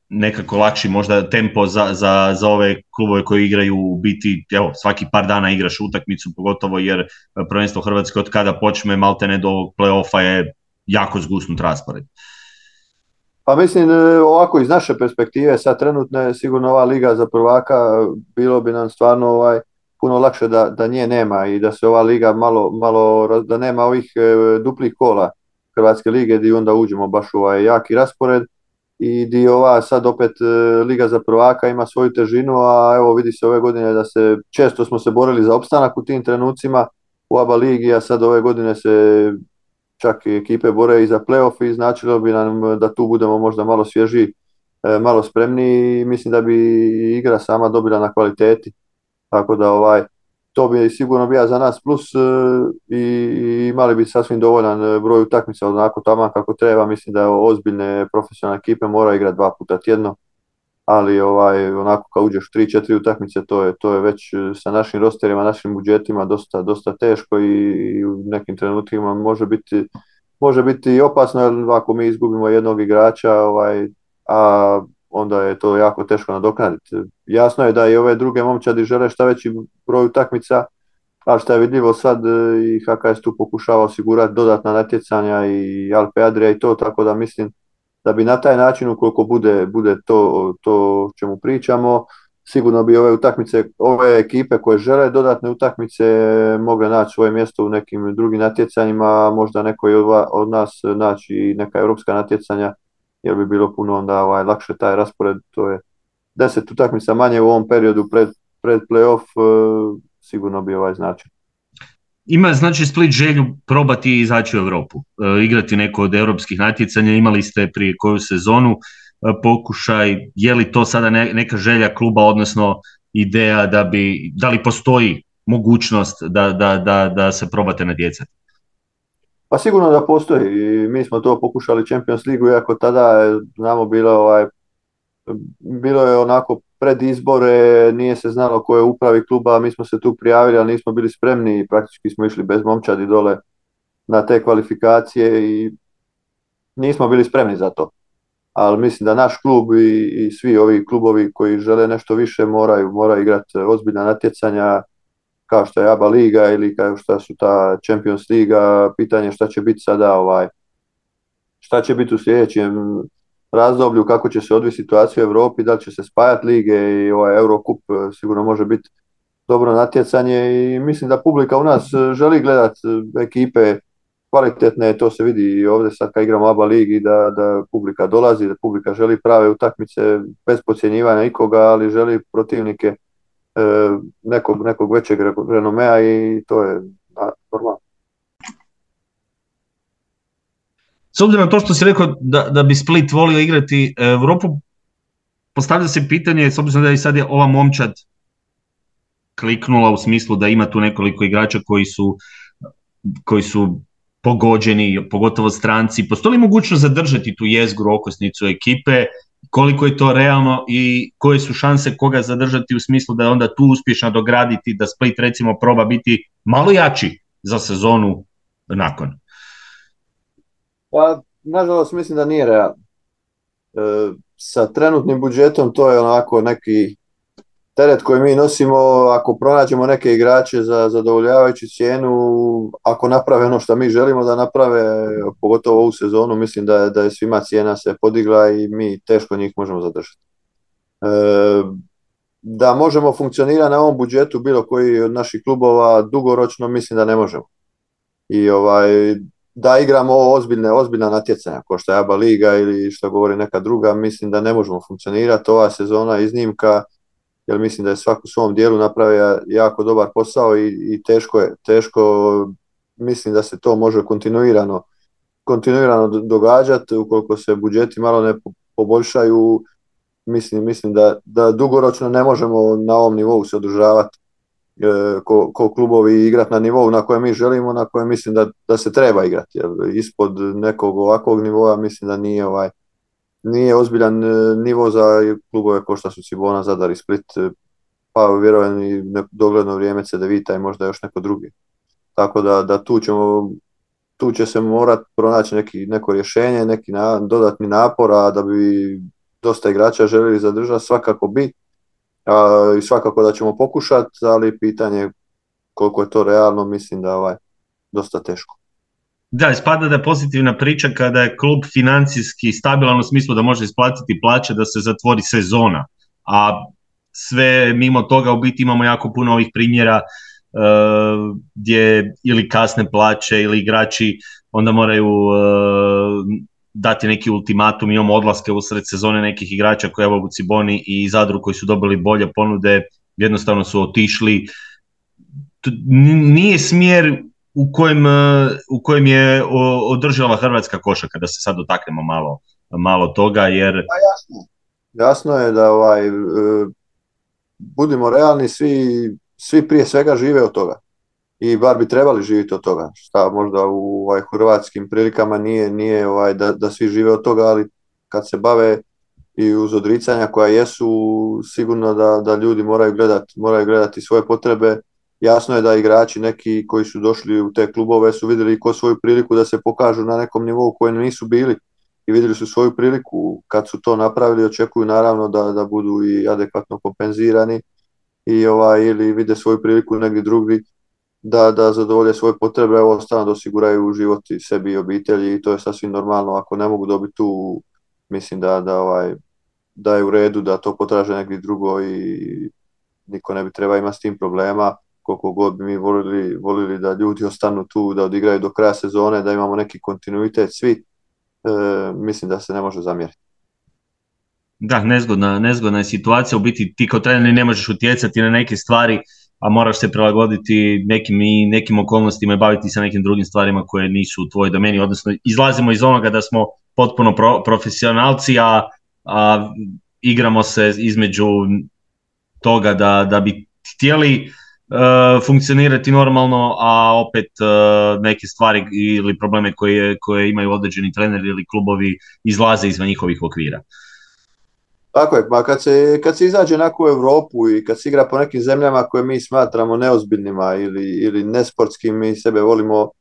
nekako lakši možda tempo za, za, za ove klubove koji igraju u biti, evo, svaki par dana igraš utakmicu, pogotovo jer prvenstvo Hrvatske od kada počne maltene do play-offa je jako zgusnut raspored. Pa mislim e, ovako iz naše perspektive sad trenutno je sigurno ova liga za prvaka bilo bi nam stvarno ovaj puno lakše da, da nje nema i da se ova liga malo, malo da nema ovih e, duplih kola Hrvatske lige gdje onda uđemo baš u ovaj jaki raspored i di ova sad opet e, liga za prvaka ima svoju težinu, a evo vidi se ove godine da se često smo se borili za opstanak u tim trenucima u ABA ligi, a sad ove godine se čak i ekipe bore i za playoff i značilo bi nam da tu budemo možda malo svježi, e, malo spremni i mislim da bi igra sama dobila na kvaliteti. Tako da ovaj, to bi sigurno bio za nas plus e, i imali bi sasvim dovoljan broj utakmica onako tamo kako treba. Mislim da ozbiljne profesionalne ekipe moraju igrati dva puta tjedno ali ovaj, onako kad uđeš u 3-4 utakmice to je, to je već e, sa našim rosterima, našim budžetima dosta, dosta teško i, u nekim trenutima može biti, može biti opasno jer ako mi izgubimo jednog igrača ovaj, a onda je to jako teško nadoknaditi. Jasno je da i ove druge momčadi žele šta veći broj utakmica, a što je vidljivo sad e, i HKS tu pokušava osigurati dodatna natjecanja i Alpe Adria i to, tako da mislim da bi na taj način ukoliko bude, bude to, to čemu pričamo, sigurno bi ove utakmice, ove ekipe koje žele dodatne utakmice mogle naći svoje mjesto u nekim drugim natjecanjima, možda neko od, od nas naći neka europska natjecanja, jer bi bilo puno onda ovaj, lakše taj raspored, to je deset utakmica manje u ovom periodu pred, pred playoff, e, sigurno bi ovaj značaj. Ima znači Split želju probati izaći u Europu, igrati neko od europskih natjecanja, imali ste prije koju sezonu pokušaj, je li to sada neka želja kluba, odnosno ideja da bi, da li postoji mogućnost da, da, da, da se probate natjecati? Pa sigurno da postoji i mi smo to pokušali Champions League, iako tada znamo bilo ovaj, bilo je onako pred izbore, nije se znalo ko je upravi kluba, mi smo se tu prijavili, ali nismo bili spremni i praktički smo išli bez momčadi dole na te kvalifikacije i nismo bili spremni za to. Ali mislim da naš klub i, i svi ovi klubovi koji žele nešto više moraju, moraju igrati ozbiljna natjecanja kao što je ABA liga ili kao što su ta Champions liga, pitanje šta će biti sada ovaj, šta će biti u sljedećem razdoblju, kako će se odviti situacija u Europi, da li će se spajati lige i ovaj Eurocup eh, sigurno može biti dobro natjecanje i mislim da publika u nas eh, želi gledati eh, ekipe kvalitetne, to se vidi i ovdje sad kad igramo ABA ligi da, da publika dolazi, da publika želi prave utakmice bez podcjenjivanja nikoga, ali želi protivnike nekog, nekog većeg renomea i to je normalno. S obzirom na to što si rekao da, da bi Split volio igrati Europu, postavlja se pitanje, s obzirom da je sad je ova momčad kliknula u smislu da ima tu nekoliko igrača koji su, koji su pogođeni, pogotovo stranci, postoji li mogućnost zadržati tu jezgru okosnicu ekipe, koliko je to realno i koje su šanse koga zadržati u smislu da je onda tu uspješno dograditi, da Split recimo proba biti malo jači za sezonu nakon? Pa, nažalost, mislim da nije realno. E, sa trenutnim budžetom to je onako neki teret koji mi nosimo, ako pronađemo neke igrače za zadovoljavajuću cijenu, ako naprave ono što mi želimo da naprave, pogotovo ovu sezonu, mislim da da je svima cijena se podigla i mi teško njih možemo zadržati. E, da možemo funkcionirati na ovom budžetu bilo koji od naših klubova dugoročno mislim da ne možemo. I ovaj, da igramo ozbiljne, ozbiljna natjecanja, kao što je ABA Liga ili što govori neka druga, mislim da ne možemo funkcionirati. Ova sezona iznimka, jer mislim da je svak u svom dijelu napravio jako dobar posao i, i teško je, teško mislim da se to može kontinuirano kontinuirano događati, ukoliko se budžeti malo ne poboljšaju, mislim, mislim da, da dugoročno ne možemo na ovom nivou se održavati ko, ko klubovi igrati na nivou na kojem mi želimo, na kojem mislim da, da se treba igrati. Jer ispod nekog ovakvog nivoa mislim da nije ovaj nije ozbiljan e, nivo za klubove kao što su Cibona, Zadar i Split, e, pa vjerujem i dogledno vrijeme Cedevita i možda još neko drugi. Tako da, da tu ćemo tu će se morati pronaći neki, neko rješenje, neki na, dodatni napor, a da bi dosta igrača željeli zadržati, svakako bi, i svakako da ćemo pokušati, ali pitanje koliko je to realno, mislim da je ovaj, dosta teško. Da, ispada da je pozitivna priča kada je klub financijski stabilan u smislu da može isplatiti plaće da se zatvori sezona, a sve mimo toga u biti imamo jako puno ovih primjera uh, gdje ili kasne plaće ili igrači onda moraju uh, dati neki ultimatum, imamo odlaske usred sezone nekih igrača koje evo Ciboni i Zadru koji su dobili bolje ponude, jednostavno su otišli. Nije smjer u kojem, u kojem je održava Hrvatska koša kada se sad dotaknemo malo, malo toga jer... Pa jasno. jasno je da ovaj, e, budimo realni, svi, svi prije svega žive od toga i bar bi trebali živjeti od toga. Šta možda u ovaj, hrvatskim prilikama nije, nije ovaj, da, da svi žive od toga, ali kad se bave i uz odricanja koja jesu, sigurno da, da ljudi moraju gledati, moraju gledati svoje potrebe. Jasno je da igrači neki koji su došli u te klubove su vidjeli ko svoju priliku da se pokažu na nekom nivou kojem nisu bili i vidjeli su svoju priliku. Kad su to napravili, očekuju naravno da, da budu i adekvatno kompenzirani i ovaj, ili vide svoju priliku negdje drugdje da, da zadovolje svoje potrebe, evo ostano da osiguraju život i sebi i obitelji i to je sasvim normalno. Ako ne mogu dobiti tu, mislim da, da, ovaj, da je u redu da to potraže neki drugo i niko ne bi treba imati s tim problema. Koliko god bi mi volili, volili da ljudi ostanu tu, da odigraju do kraja sezone, da imamo neki kontinuitet svi, e, mislim da se ne može zamjeriti. Da, nezgodna, nezgodna je situacija, u biti ti kao trener ne možeš utjecati na neke stvari, a moraš se prilagoditi nekim, i nekim okolnostima i baviti se nekim drugim stvarima koje nisu u tvojoj domeni, odnosno izlazimo iz onoga da smo potpuno profesionalci, a, a igramo se između toga da, da bi htjeli uh, funkcionirati normalno, a opet uh, neke stvari ili probleme koje, koje imaju određeni treneri ili klubovi izlaze izvan njihovih okvira. Tako je, pa kad se, kad se izađe onako u Europu i kad se igra po nekim zemljama koje mi smatramo neozbiljnima ili, ili nesportskim, mi sebe volimo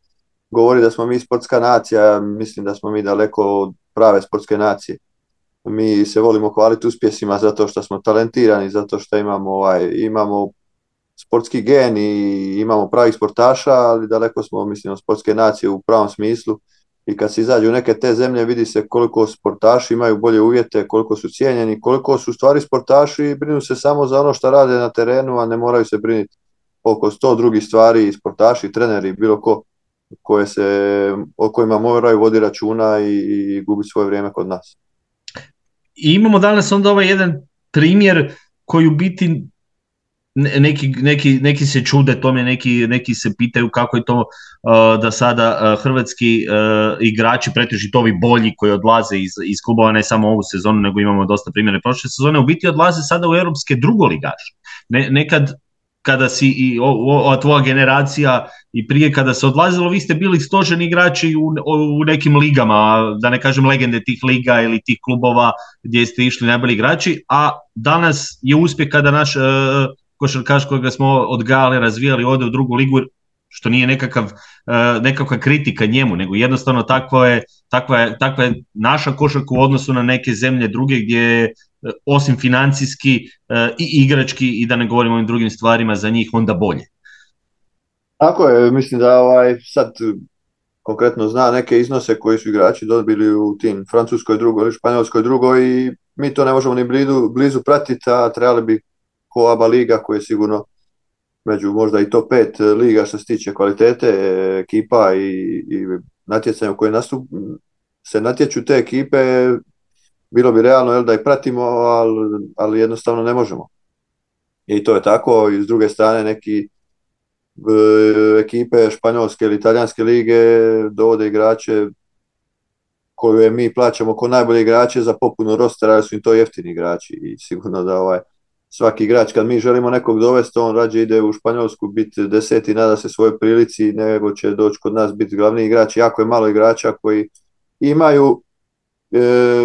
govori da smo mi sportska nacija, mislim da smo mi daleko od prave sportske nacije. Mi se volimo hvaliti uspjesima zato što smo talentirani, zato što imamo, ovaj, imamo sportski gen i imamo pravih sportaša, ali daleko smo, mislim, sportske nacije u pravom smislu i kad se izađu u neke te zemlje vidi se koliko sportaši imaju bolje uvjete, koliko su cijenjeni, koliko su stvari sportaši i brinu se samo za ono što rade na terenu, a ne moraju se brinuti oko sto drugih stvari, sportaši, treneri, bilo ko koje se, o kojima moraju vodi računa i, i gubi svoje vrijeme kod nas. I imamo danas onda ovaj jedan primjer koji u biti neki, neki, neki se čude tome, neki, neki se pitaju kako je to uh, da sada uh, hrvatski uh, igrači, pretežito ovi bolji koji odlaze iz, iz klubova, ne samo ovu sezonu, nego imamo dosta primjere prošle sezone, u biti odlaze sada u europske drugoligaše. Ne, nekad kada si i ova tvoja generacija i prije kada se odlazilo, vi ste bili stoženi igrači u, u nekim ligama, da ne kažem legende tih liga ili tih klubova gdje ste išli najbolji igrači, a danas je uspjeh kada naš uh, košarkaš kojega smo odgajali, razvijali ode u drugu ligu, što nije nekakav, e, nekakva kritika njemu, nego jednostavno takva je, takva je, takva je naša košarka u odnosu na neke zemlje druge gdje je e, osim financijski e, i igrački i da ne govorimo o ovim drugim stvarima za njih onda bolje. Tako je, mislim da ovaj, sad konkretno zna neke iznose koji su igrači dobili u tim Francuskoj drugoj ili Španjolskoj drugoj i mi to ne možemo ni blizu, blizu pratiti, a trebali bi ko ABA liga koji je sigurno među možda i top 5 liga što se tiče kvalitete ekipa i, i natjecanja u koje nastup, se natječu te ekipe, bilo bi realno jel, da ih pratimo, ali, ali jednostavno ne možemo. I to je tako, i s druge strane neki ekipe španjolske ili italijanske lige dovode igrače koje mi plaćamo kao najbolje igrače za popunu rostera, jer su im to jeftini igrači i sigurno da ovaj, svaki igrač, kad mi želimo nekog dovesti, on rađe ide u Španjolsku biti deseti, nada se svojoj prilici, nego će doći kod nas biti glavni igrač. Jako je malo igrača koji imaju e,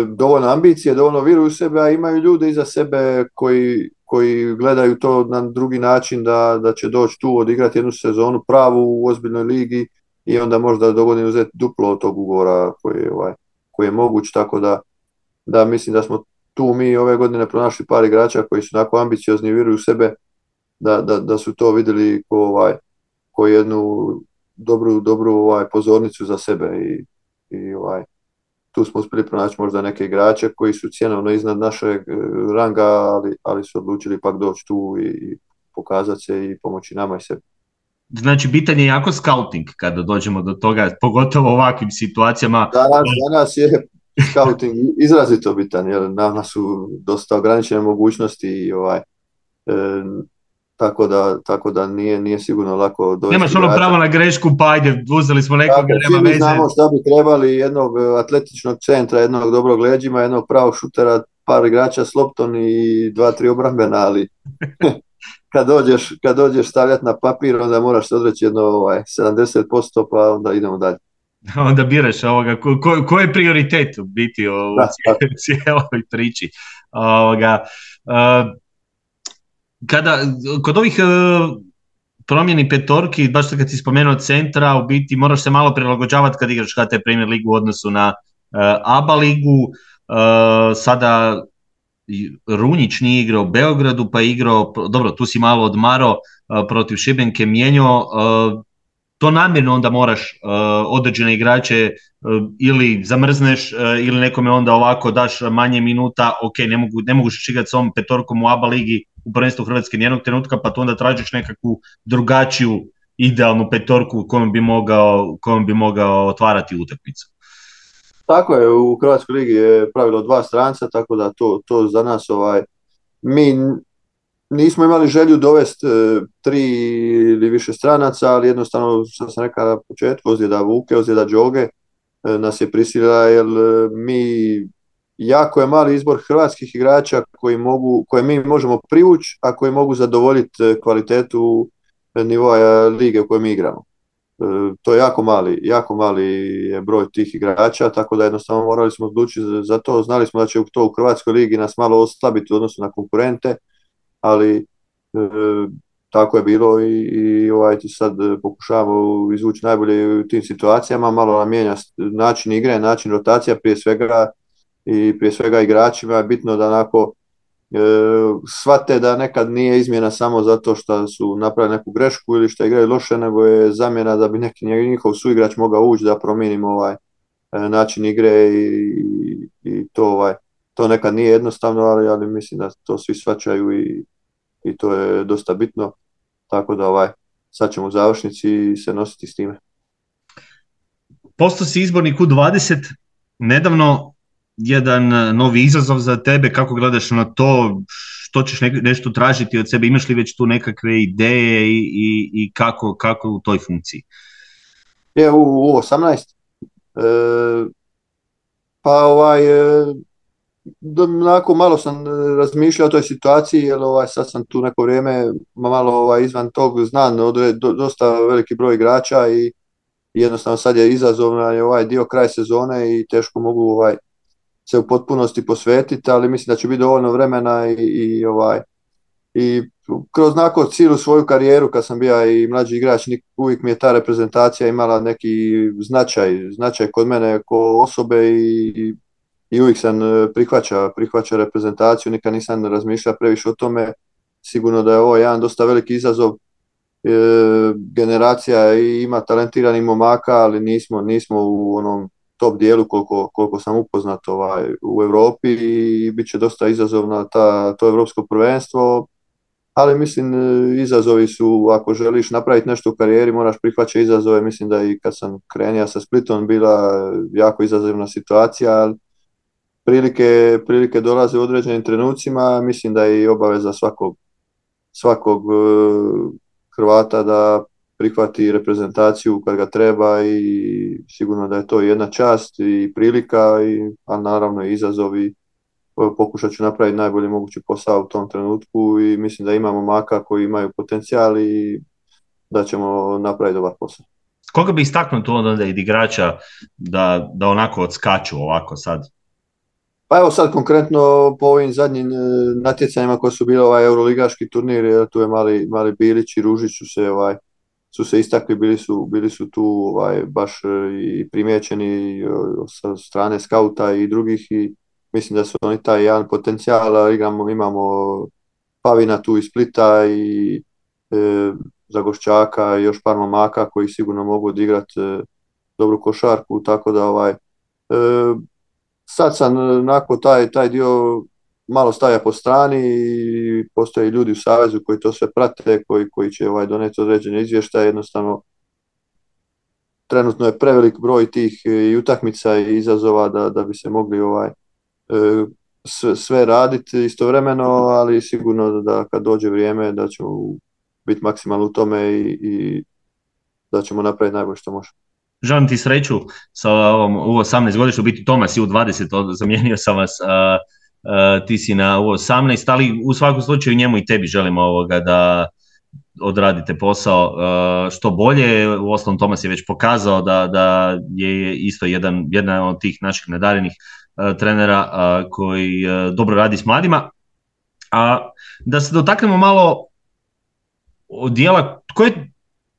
dovoljno ambicije, dovoljno viru u sebe, a imaju ljude iza sebe koji, koji gledaju to na drugi način da, da će doći tu odigrati jednu sezonu pravu u ozbiljnoj ligi i onda možda dogodine uzeti duplo od tog ugovora koji, ovaj, koji je moguć, tako da, da mislim da smo tu mi ove godine pronašli par igrača koji su onako ambiciozni i vjeruju u sebe da, da, da su to vidjeli ko, ovaj, ko jednu dobru, dobru ovaj, pozornicu za sebe i, i ovaj, tu smo uspjeli pronaći možda neke igrače koji su cjenovno iznad našeg e, ranga, ali, ali su odlučili pak doći tu i pokazati se i pomoći nama i sebi. Znači, bitan je jako scouting kada dođemo do toga, pogotovo u ovakvim situacijama. Danas, danas je scouting izrazito bitan, jer nama su dosta ograničene mogućnosti i ovaj, e, tako da, tako da nije, nije sigurno lako dovesti. Nemaš ono pravo na grešku, pa ajde, uzeli smo nekog, nema veze. znamo šta bi trebali, jednog atletičnog centra, jednog dobrog leđima, jednog pravog šutera, par igrača s loptom i dva, tri obrambena, ali kad dođeš, kad dođeš stavljati na papir, onda moraš se odreći jedno ovaj, 70%, pa onda idemo dalje. onda biraš ovoga, ko, ko, je prioritet u biti u cijeloj priči. Ovoga, kada, kod ovih uh, promjeni petorki, baš kad si spomenuo centra, u biti moraš se malo prilagođavati kad igraš HT Premier ligu u odnosu na uh, ABA ligu. sada Runjić nije igrao u Beogradu, pa je igrao, dobro, tu si malo odmaro protiv Šibenke, mijenjao to namjerno onda moraš uh, određene igrače uh, ili zamrzneš uh, ili nekome onda ovako daš manje minuta, ok, ne mogu, ne mogu s ovom petorkom u ABA ligi u prvenstvu Hrvatske nijednog trenutka, pa tu onda tražiš nekakvu drugačiju idealnu petorku kojom bi mogao, kojom bi mogao otvarati utakmicu. Tako je, u Hrvatskoj ligi je pravilo dva stranca, tako da to, to za nas ovaj, mi nismo imali želju dovesti e, tri ili više stranaca, ali jednostavno, što sam rekao na početku, ozljeda Vuke, ozljeda Đoge, e, nas je prisilila jer e, mi jako je mali izbor hrvatskih igrača koji mogu, koje mi možemo privući, a koji mogu zadovoljiti kvalitetu nivoa lige u kojoj mi igramo. To je jako mali, jako mali je broj tih igrača, tako da jednostavno morali smo odlučiti za to. Znali smo da će to u Hrvatskoj ligi nas malo oslabiti u odnosu na konkurente, ali e, tako je bilo i, i ovaj, sad pokušavamo izvući najbolje u tim situacijama, malo nam mijenja način igre, način rotacija prije svega i prije svega igračima je bitno da onako e, shvate da nekad nije izmjena samo zato što su napravili neku grešku ili što igraju loše, nego je zamjena da bi neki njihov suigrač mogao ući da promijenimo ovaj e, način igre i, i, to ovaj. To nekad nije jednostavno, ali, ali mislim da to svi svačaju i, i to je dosta bitno. Tako da ovaj, sad ćemo u završnici se nositi s time. Posto si izbornik u 20, nedavno jedan novi izazov za tebe, kako gledaš na to, što ćeš nešto tražiti od sebe, imaš li već tu nekakve ideje i, i, i kako, kako u toj funkciji? Je, u, u 18. E, pa ovaj, e, onako malo sam e, razmišljao o toj situaciji, jer ovaj, sad sam tu neko vrijeme malo ovaj, izvan tog znam do, dosta veliki broj igrača i jednostavno sad je izazovna je ovaj dio kraj sezone i teško mogu ovaj se u potpunosti posvetiti, ali mislim da će biti dovoljno vremena i, i ovaj i kroz nako cijelu svoju karijeru kad sam bio i mlađi igrač uvijek mi je ta reprezentacija imala neki značaj, značaj kod mene ko osobe i i uvijek sam e, prihvaća, prihvaća reprezentaciju, nikad nisam razmišljao previše o tome. Sigurno da je ovo jedan dosta veliki izazov. E, generacija ima talentiranih momaka, ali nismo, nismo u onom top dijelu koliko, koliko sam upoznat ovaj, u Europi i bit će dosta izazovno ta, to europsko prvenstvo. Ali mislim, e, izazovi su, ako želiš napraviti nešto u karijeri, moraš prihvaćati izazove. Mislim da i kad sam krenio sa Splitom bila jako izazovna situacija, ali prilike, prilike dolaze u određenim trenucima, mislim da je i obaveza svakog, svakog e, Hrvata da prihvati reprezentaciju kad ga treba i sigurno da je to jedna čast i prilika, i, a naravno i izazov i pokušat ću napraviti najbolji mogući posao u tom trenutku i mislim da imamo maka koji imaju potencijal i da ćemo napraviti dobar posao. Koga bi istaknuo tu onda i igrača da, da onako odskaču ovako sad pa evo sad konkretno po ovim zadnjim e, natjecanjima koji su bili ovaj euroligaški turnir, tu je mali, mali Bilić i Ružić su se ovaj su se istakli, bili su, bili su tu ovaj, baš e, i primijećeni e, sa strane skauta i drugih i mislim da su oni taj jedan potencijal, igramo, imamo Pavina tu iz Splita i e, Zagošćaka i još par momaka koji sigurno mogu odigrati e, dobru košarku, tako da ovaj sad sam e, nakon taj, taj dio malo staja po strani i postoje ljudi u Savezu koji to sve prate, koji, koji će ovaj, doneti određene izvještaje, jednostavno trenutno je prevelik broj tih e, i utakmica i izazova da, da bi se mogli ovaj e, sve, sve raditi istovremeno, ali sigurno da kad dođe vrijeme da ćemo biti maksimalno u tome i, i da ćemo napraviti najbolje što možemo. Želim ti sreću sa ovom u 18 godišnju, biti Tomas i u 20, zamijenio sam vas, ti si na u 18, ali u svakom slučaju njemu i tebi želimo ovoga da odradite posao što bolje. U osnovom Tomas je već pokazao da, da je isto jedan, jedan od tih naših nedarenih trenera koji dobro radi s mladima. A da se dotaknemo malo dijela, tko je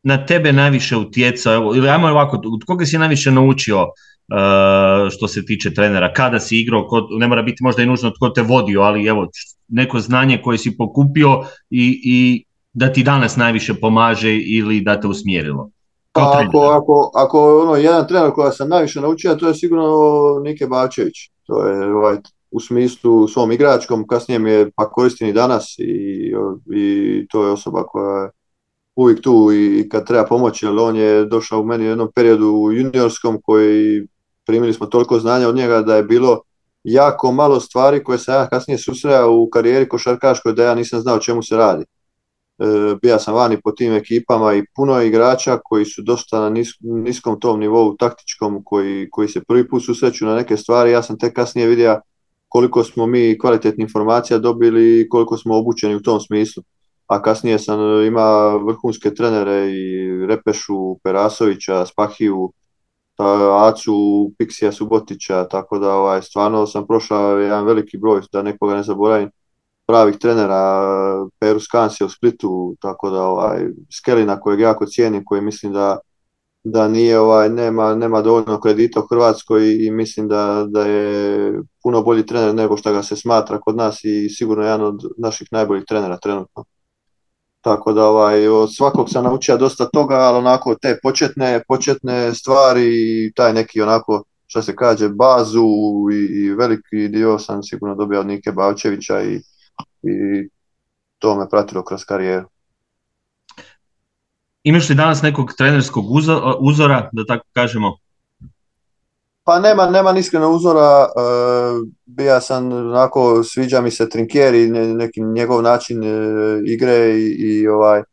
na tebe najviše utjecao, ili ajmo ovako, od koga si najviše naučio uh, što se tiče trenera, kada si igrao, ne mora biti možda i nužno tko te vodio, ali evo, neko znanje koje si pokupio i, i da ti danas najviše pomaže ili da te usmjerilo? Pa ako, ako, ako ono, jedan trener koja sam najviše naučio, to je sigurno Nike Bačević. To je ovaj, u smislu svom igračkom, kasnije mi je pa koristim i danas i, i to je osoba koja je uvijek tu i kad treba pomoći, jer on je došao u meni u jednom periodu u juniorskom koji primili smo toliko znanja od njega da je bilo jako malo stvari koje sam ja kasnije susreo u karijeri košarkaškoj da ja nisam znao čemu se radi. E, bija sam vani po tim ekipama i puno igrača koji su dosta na niskom tom nivou taktičkom, koji, koji se prvi put susreću na neke stvari. Ja sam tek kasnije vidio koliko smo mi kvalitetnih informacija dobili i koliko smo obučeni u tom smislu. A kasnije sam ima vrhunske trenere i Repešu, Perasovića, Spahiju, Acu, Piksija Subotića, tako da ovaj, stvarno sam prošao jedan veliki broj, da nekoga ne zaboravim, pravih trenera, Peru Skansi u Splitu, tako da ovaj, Skelina kojeg jako cijenim, koji mislim da, da nije ovaj, nema, nema dovoljno kredita u Hrvatskoj i mislim da, da je puno bolji trener nego što ga se smatra kod nas i sigurno jedan od naših najboljih trenera trenutno. Tako da ovaj, od svakog sam naučio dosta toga, ali onako te početne, početne stvari i taj neki onako što se kaže bazu i, i veliki dio sam sigurno dobio od Nike Bavčevića i, i to me pratilo kroz karijeru. Imaš li danas nekog trenerskog uzora, da tako kažemo? Pa nema, nema iskreno uzora, uh, bija sam onako, sviđa mi se Trinkieri, neki njegov način e, igre i, i ovaj, e,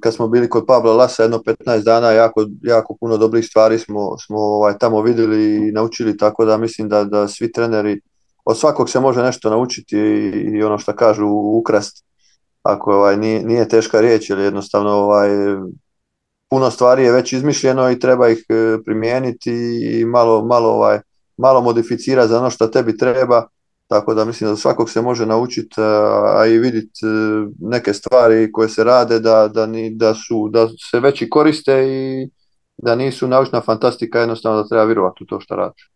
kad smo bili kod Pabla Lasa jedno 15 dana, jako, jako puno dobrih stvari smo, smo ovaj, tamo vidjeli i naučili, tako da mislim da, da svi treneri, od svakog se može nešto naučiti i, ono što kažu ukrast, ako ovaj, nije, nije teška riječ, jer jednostavno ovaj, puno stvari je već izmišljeno i treba ih e, primijeniti i malo, malo, ovaj, malo modificirati za ono što tebi treba, tako da mislim da svakog se može naučiti, a i vidjeti neke stvari koje se rade da, da, ni, da, su, da se već i koriste i da nisu naučna fantastika, jednostavno da treba vjerovati u to što radiš.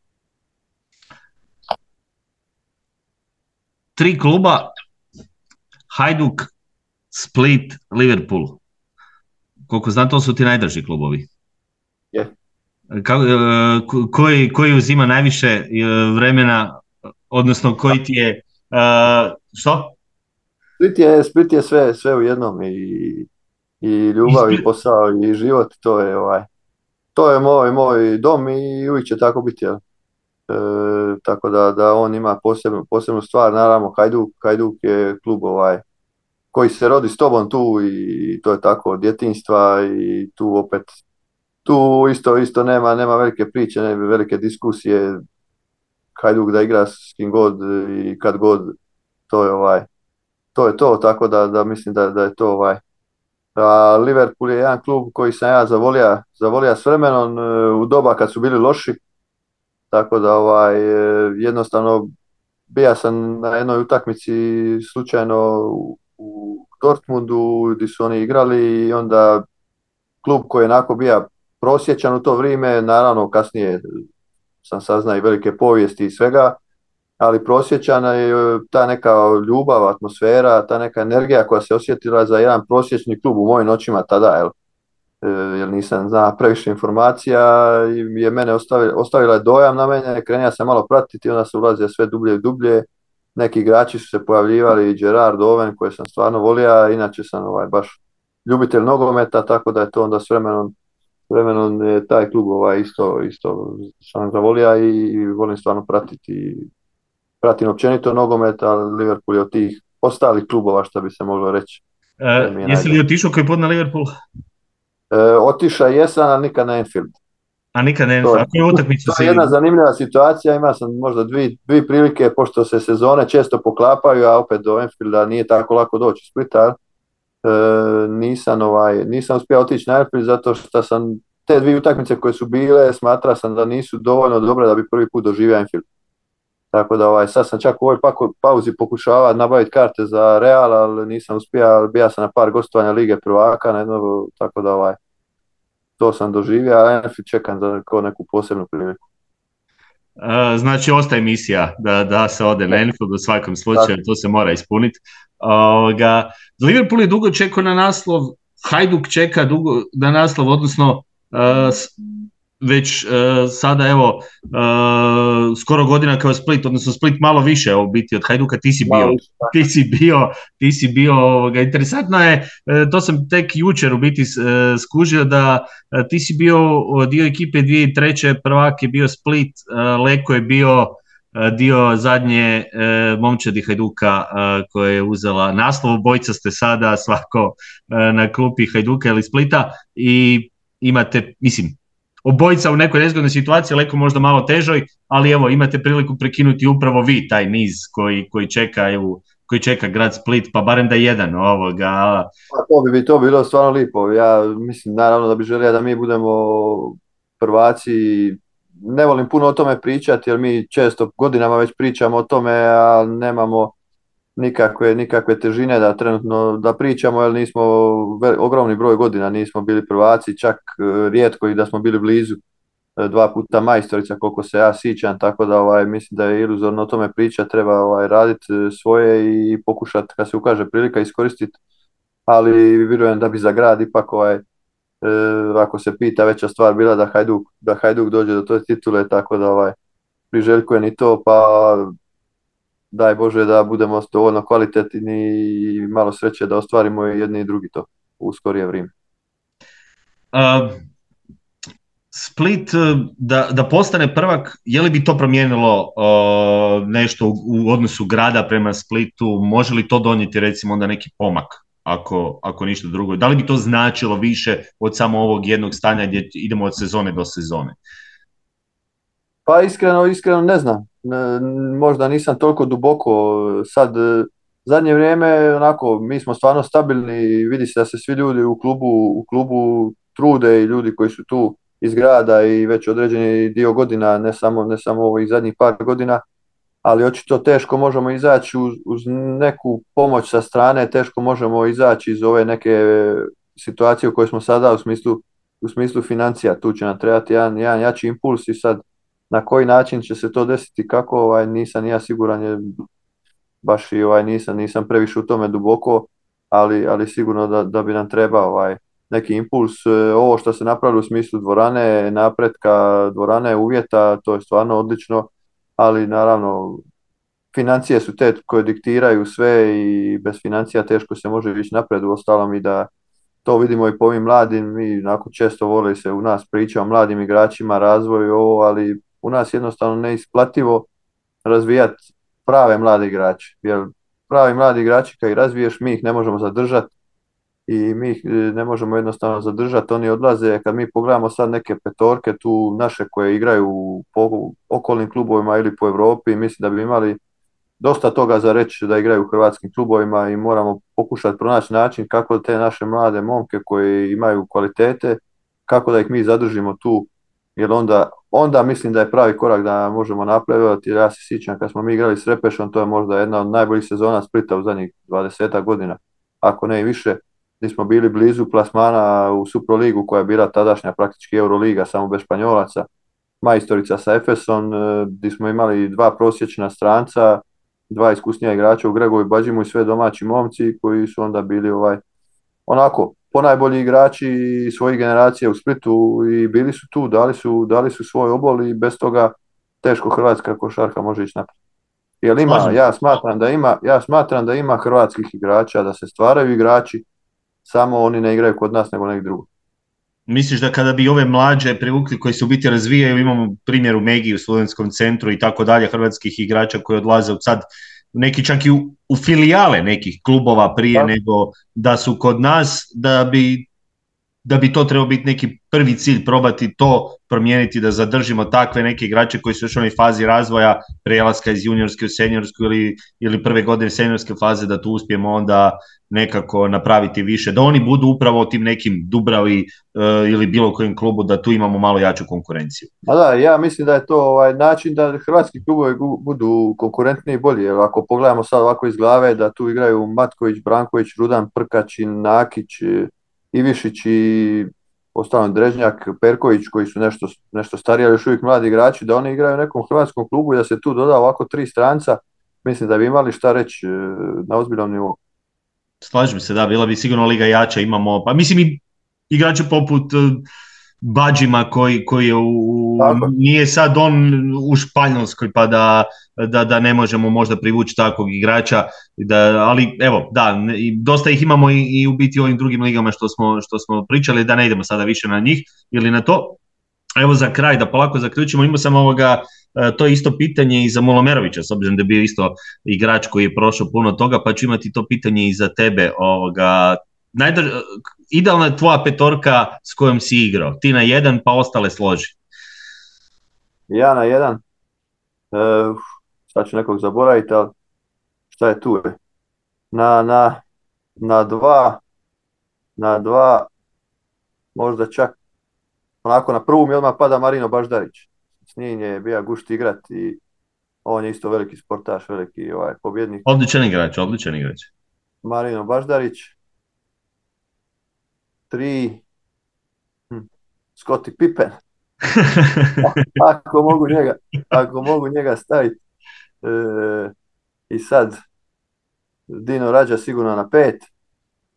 Tri kluba, Hajduk, Split, Liverpool koliko znam, to su ti najdrži klubovi. Je. E, koji, koji uzima najviše e, vremena, odnosno koji ti je, uh, što? Split je, Split je sve, sve u jednom i, i ljubav i, posao i život, to je ovaj, to je moj, moj dom i uvijek će tako biti, jel? tako da, da on ima posebnu, posebnu stvar, naravno Hajduk, Hajduk je klub ovaj, koji se rodi s tobom tu i to je tako od djetinstva i tu opet tu isto isto nema nema velike priče, nema velike diskusije Hajduk da igra s kim god i kad god to je ovaj to je to tako da, da mislim da, da je to ovaj. A Liverpool je jedan klub koji sam ja zavolio, zavolio s vremenom e, u doba kad su bili loši tako da ovaj e, jednostavno bija sam na jednoj utakmici slučajno u Dortmundu gdje su oni igrali i onda klub koji je onako bio prosječan u to vrijeme, naravno kasnije sam saznao i velike povijesti i svega, ali prosječana je ta neka ljubav, atmosfera, ta neka energija koja se osjetila za jedan prosječni klub u mojim noćima tada, jel? E, jer nisam znao previše informacija je mene ostavila, ostavila dojam na mene, krenija sam malo pratiti, onda se ulazio sve dublje i dublje neki igrači su se pojavljivali i Gerard Owen koje sam stvarno volio, a inače sam ovaj, baš ljubitelj nogometa, tako da je to onda s vremenom, vremenom je taj klub ovaj, isto, isto sam zavolio i, volim stvarno pratiti pratim općenito nogomet, ali Liverpool je od tih ostalih klubova što bi se moglo reći. E, jesi li otišao koji pod na Liverpool? E, otišao jesam, ali nikad na Enfield. A nikad ne, to, a To je jedna zanimljiva situacija, ima sam možda dvi, dvi prilike, pošto se sezone često poklapaju, a opet do Enfielda nije tako lako doći Splita. E, nisam, ovaj, nisam uspio otići na Enfield zato što sam te dvije utakmice koje su bile, smatra sam da nisu dovoljno dobre da bi prvi put doživio Enfield. Tako da ovaj, sad sam čak u ovoj pauzi pokušavao nabaviti karte za Real, ali nisam uspio, ali bija sam na par gostovanja Lige prvaka, na jedno, tako da ovaj, to sam doživio, a Enfield čekam za neku posebnu priliku. Uh, znači ostaje misija da, da se ode na Enfield u svakom slučaju, to se mora ispuniti. Liverpool je dugo čekao na naslov, Hajduk čeka dugo na naslov, odnosno uh, već uh, sada evo uh, skoro godina kao Split, odnosno Split malo više u biti od Hajduka, ti si bio, ti si bio, ti si bio ovoga, interesantno je, uh, to sam tek jučer u biti skužio da ti si bio dio ekipe 2003. prvak je bio Split, Leko je bio dio zadnje momčadi Hajduka koje je uzela naslov. Bojca ste sada svako na klupi Hajduka ili Splita i imate, mislim, obojica u nekoj nezgodnoj situaciji, leko možda malo težoj, ali evo imate priliku prekinuti upravo vi taj niz koji, koji čekaju koji čeka grad Split, pa barem da jedan ovoga. Pa to bi, to bilo stvarno lipo. Ja mislim naravno da bi želio da mi budemo prvaci. Ne volim puno o tome pričati jer mi često godinama već pričamo o tome, a nemamo nikakve, nikakve težine da trenutno da pričamo jer nismo ogromni broj godina nismo bili prvaci, čak e, rijetko i da smo bili blizu e, dva puta majstorica koliko se ja sićam, tako da ovaj, mislim da je iluzorno o tome priča, treba ovaj, raditi e, svoje i pokušati kad se ukaže prilika iskoristiti, ali vjerujem da bi za grad ipak ovaj, ako se pita veća stvar bila da Hajduk, da Hajduk dođe do toj titule, tako da ovaj, priželjkujem i to, pa daj Bože da budemo dovoljno kvalitetni i malo sreće da ostvarimo jedni i drugi to u skorije vrijeme. Split da, da postane prvak, je li bi to promijenilo nešto u, odnosu grada prema Splitu? Može li to donijeti recimo onda neki pomak ako, ako ništa drugo? Da li bi to značilo više od samo ovog jednog stanja gdje idemo od sezone do sezone? Pa iskreno, iskreno ne znam. Možda nisam toliko duboko sad zadnje vrijeme onako mi smo stvarno stabilni i vidi se da se svi ljudi u klubu, u klubu trude i ljudi koji su tu iz grada i već određeni dio godina, ne samo, ne samo ovih zadnjih par godina, ali očito teško možemo izaći uz, uz neku pomoć sa strane, teško možemo izaći iz ove neke situacije u kojoj smo sada u smislu, u smislu financija. Tu će nam trebati jedan, jedan jači impuls i sad na koji način će se to desiti, kako, ovaj, nisam ja siguran, je, baš i ovaj, nisam, nisam previše u tome duboko, ali, ali sigurno da, da bi nam trebao ovaj, neki impuls. E, ovo što se napravilo u smislu dvorane, napretka, dvorane, uvjeta, to je stvarno odlično, ali naravno financije su te koje diktiraju sve i bez financija teško se može ići napred, u ostalom i da to vidimo i po ovim mladim, mi onako često voli se u nas priča o mladim igračima, razvoju ovo, ali u nas jednostavno neisplativo razvijati prave mlade igrače. Jer pravi mladi igrači kad ih razviješ, mi ih ne možemo zadržati i mi ih e, ne možemo jednostavno zadržati, oni odlaze, kad mi pogledamo sad neke petorke tu naše koje igraju po okolnim klubovima ili po Europi, mislim da bi imali dosta toga za reći da igraju u hrvatskim klubovima i moramo pokušati pronaći način kako te naše mlade momke koji imaju kvalitete, kako da ih mi zadržimo tu jer onda, onda mislim da je pravi korak da možemo napraviti, ja se sjećam kad smo mi igrali s Repešom, to je možda jedna od najboljih sezona Splita u zadnjih 20 godina, ako ne i više, gdje smo bili blizu plasmana u Suproligu koja je bila tadašnja praktički Euroliga, samo bez Španjolaca, majstorica sa Efesom, gdje smo imali dva prosječna stranca, dva iskusnija igrača u Gregovi Bađimu i sve domaći momci koji su onda bili ovaj onako ponajbolji igrači svojih generacija u Splitu i bili su tu, dali su, dali su svoj obol i bez toga teško hrvatska košarka može ići naprijed. Jer ima, ja smatram da ima, ja smatram da ima hrvatskih igrača, da se stvaraju igrači, samo oni ne igraju kod nas nego neki drugo. Misliš da kada bi ove mlađe privukli koji se u biti razvijaju, imamo primjer u Megiji u studentskom centru i tako dalje, hrvatskih igrača koji odlaze od sad neki čak i u, u filijale nekih klubova prije nego da su kod nas, da bi, da bi to trebao biti neki prvi cilj, probati to promijeniti, da zadržimo takve neke igrače koji su još u onoj fazi razvoja, prelaska iz juniorske u seniorsku ili, ili prve godine seniorske faze, da tu uspijemo onda nekako napraviti više, da oni budu upravo tim nekim Dubravi uh, ili bilo kojem klubu, da tu imamo malo jaču konkurenciju. Pa da, ja mislim da je to ovaj način da hrvatski klubovi budu konkurentni i bolji, jer ako pogledamo sad ovako iz glave da tu igraju Matković, Branković, Rudan, Prkačin, Nakić, Ivišić i ostalo Drežnjak, Perković koji su nešto, nešto stariji, ali još uvijek mladi igrači, da oni igraju u nekom hrvatskom klubu i da se tu doda ovako tri stranca, mislim da bi imali šta reći e, na ozbiljnom nivou. Slažem se, da, bila bi sigurno liga jača, imamo, pa mislim i igrače poput uh, Bađima koji, koji je u, nije sad on u Španjolskoj pa da, da, da ne možemo možda privući takvog igrača, da, ali evo, da, dosta ih imamo i, i u biti ovim drugim ligama što smo, što smo pričali, da ne idemo sada više na njih ili na to. Evo za kraj, da polako zaključimo, imao sam ovoga to je isto pitanje i za Molomerovića, s obzirom da je bio isto igrač koji je prošao puno toga, pa ću imati to pitanje i za tebe. Ovoga, idealna je tvoja petorka s kojom si igrao, ti na jedan pa ostale složi. Ja na jedan, e, sad ću nekog zaboraviti, ali šta je tu? Na, na, na dva, na dva, možda čak onako na prvu mi odmah pada Marino Baždarić. S njim je bio gušt igrat i on je isto veliki sportaš, veliki ovaj, pobjednik. Odličan igrač, odličan igrač. Marino Baždarić. Tri. Hm. Scotty Pippen. ako mogu njega, ako mogu njega staviti. E, I sad Dino Rađa sigurno na pet,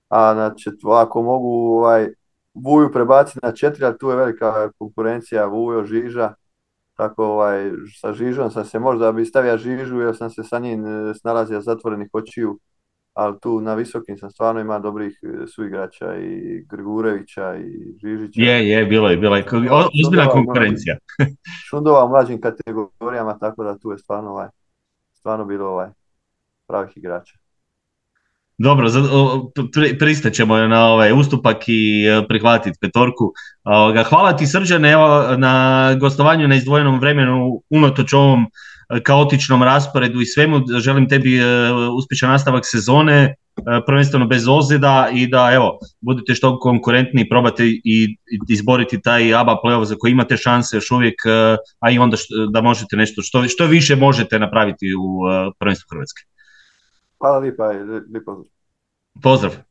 a znači, ako mogu ovaj, Vuju prebaciti na četiri, ali tu je velika konkurencija Vujo, Žiža, tako ovaj, sa Žižom sam se možda bi stavio Žižu jer sam se sa njim e, snalazio zatvorenih očiju, ali tu na visokim sam stvarno ima dobrih e, suigrača i Grgurevića i Žižića. Je, je, bilo je, bila je ozbiljna konkurencija. Šundova u mlađim kategorijama, tako da tu je stvarno ovaj, stvarno bilo ovaj pravih igrača. Dobro, pristaćemo na ovaj ustupak i e, prihvatiti petorku. Hvala ti Srđane evo, na gostovanju na izdvojenom vremenu unatoč ovom kaotičnom rasporedu i svemu. Želim tebi e, uspješan nastavak sezone, prvenstveno bez ozljeda i da evo, budete što konkurentni, probate i izboriti taj ABA playoff za koji imate šanse još uvijek, a i onda da možete nešto, što, što više možete napraviti u prvenstvu Hrvatske. Hvala lijepa, lijepo. Pozdrav.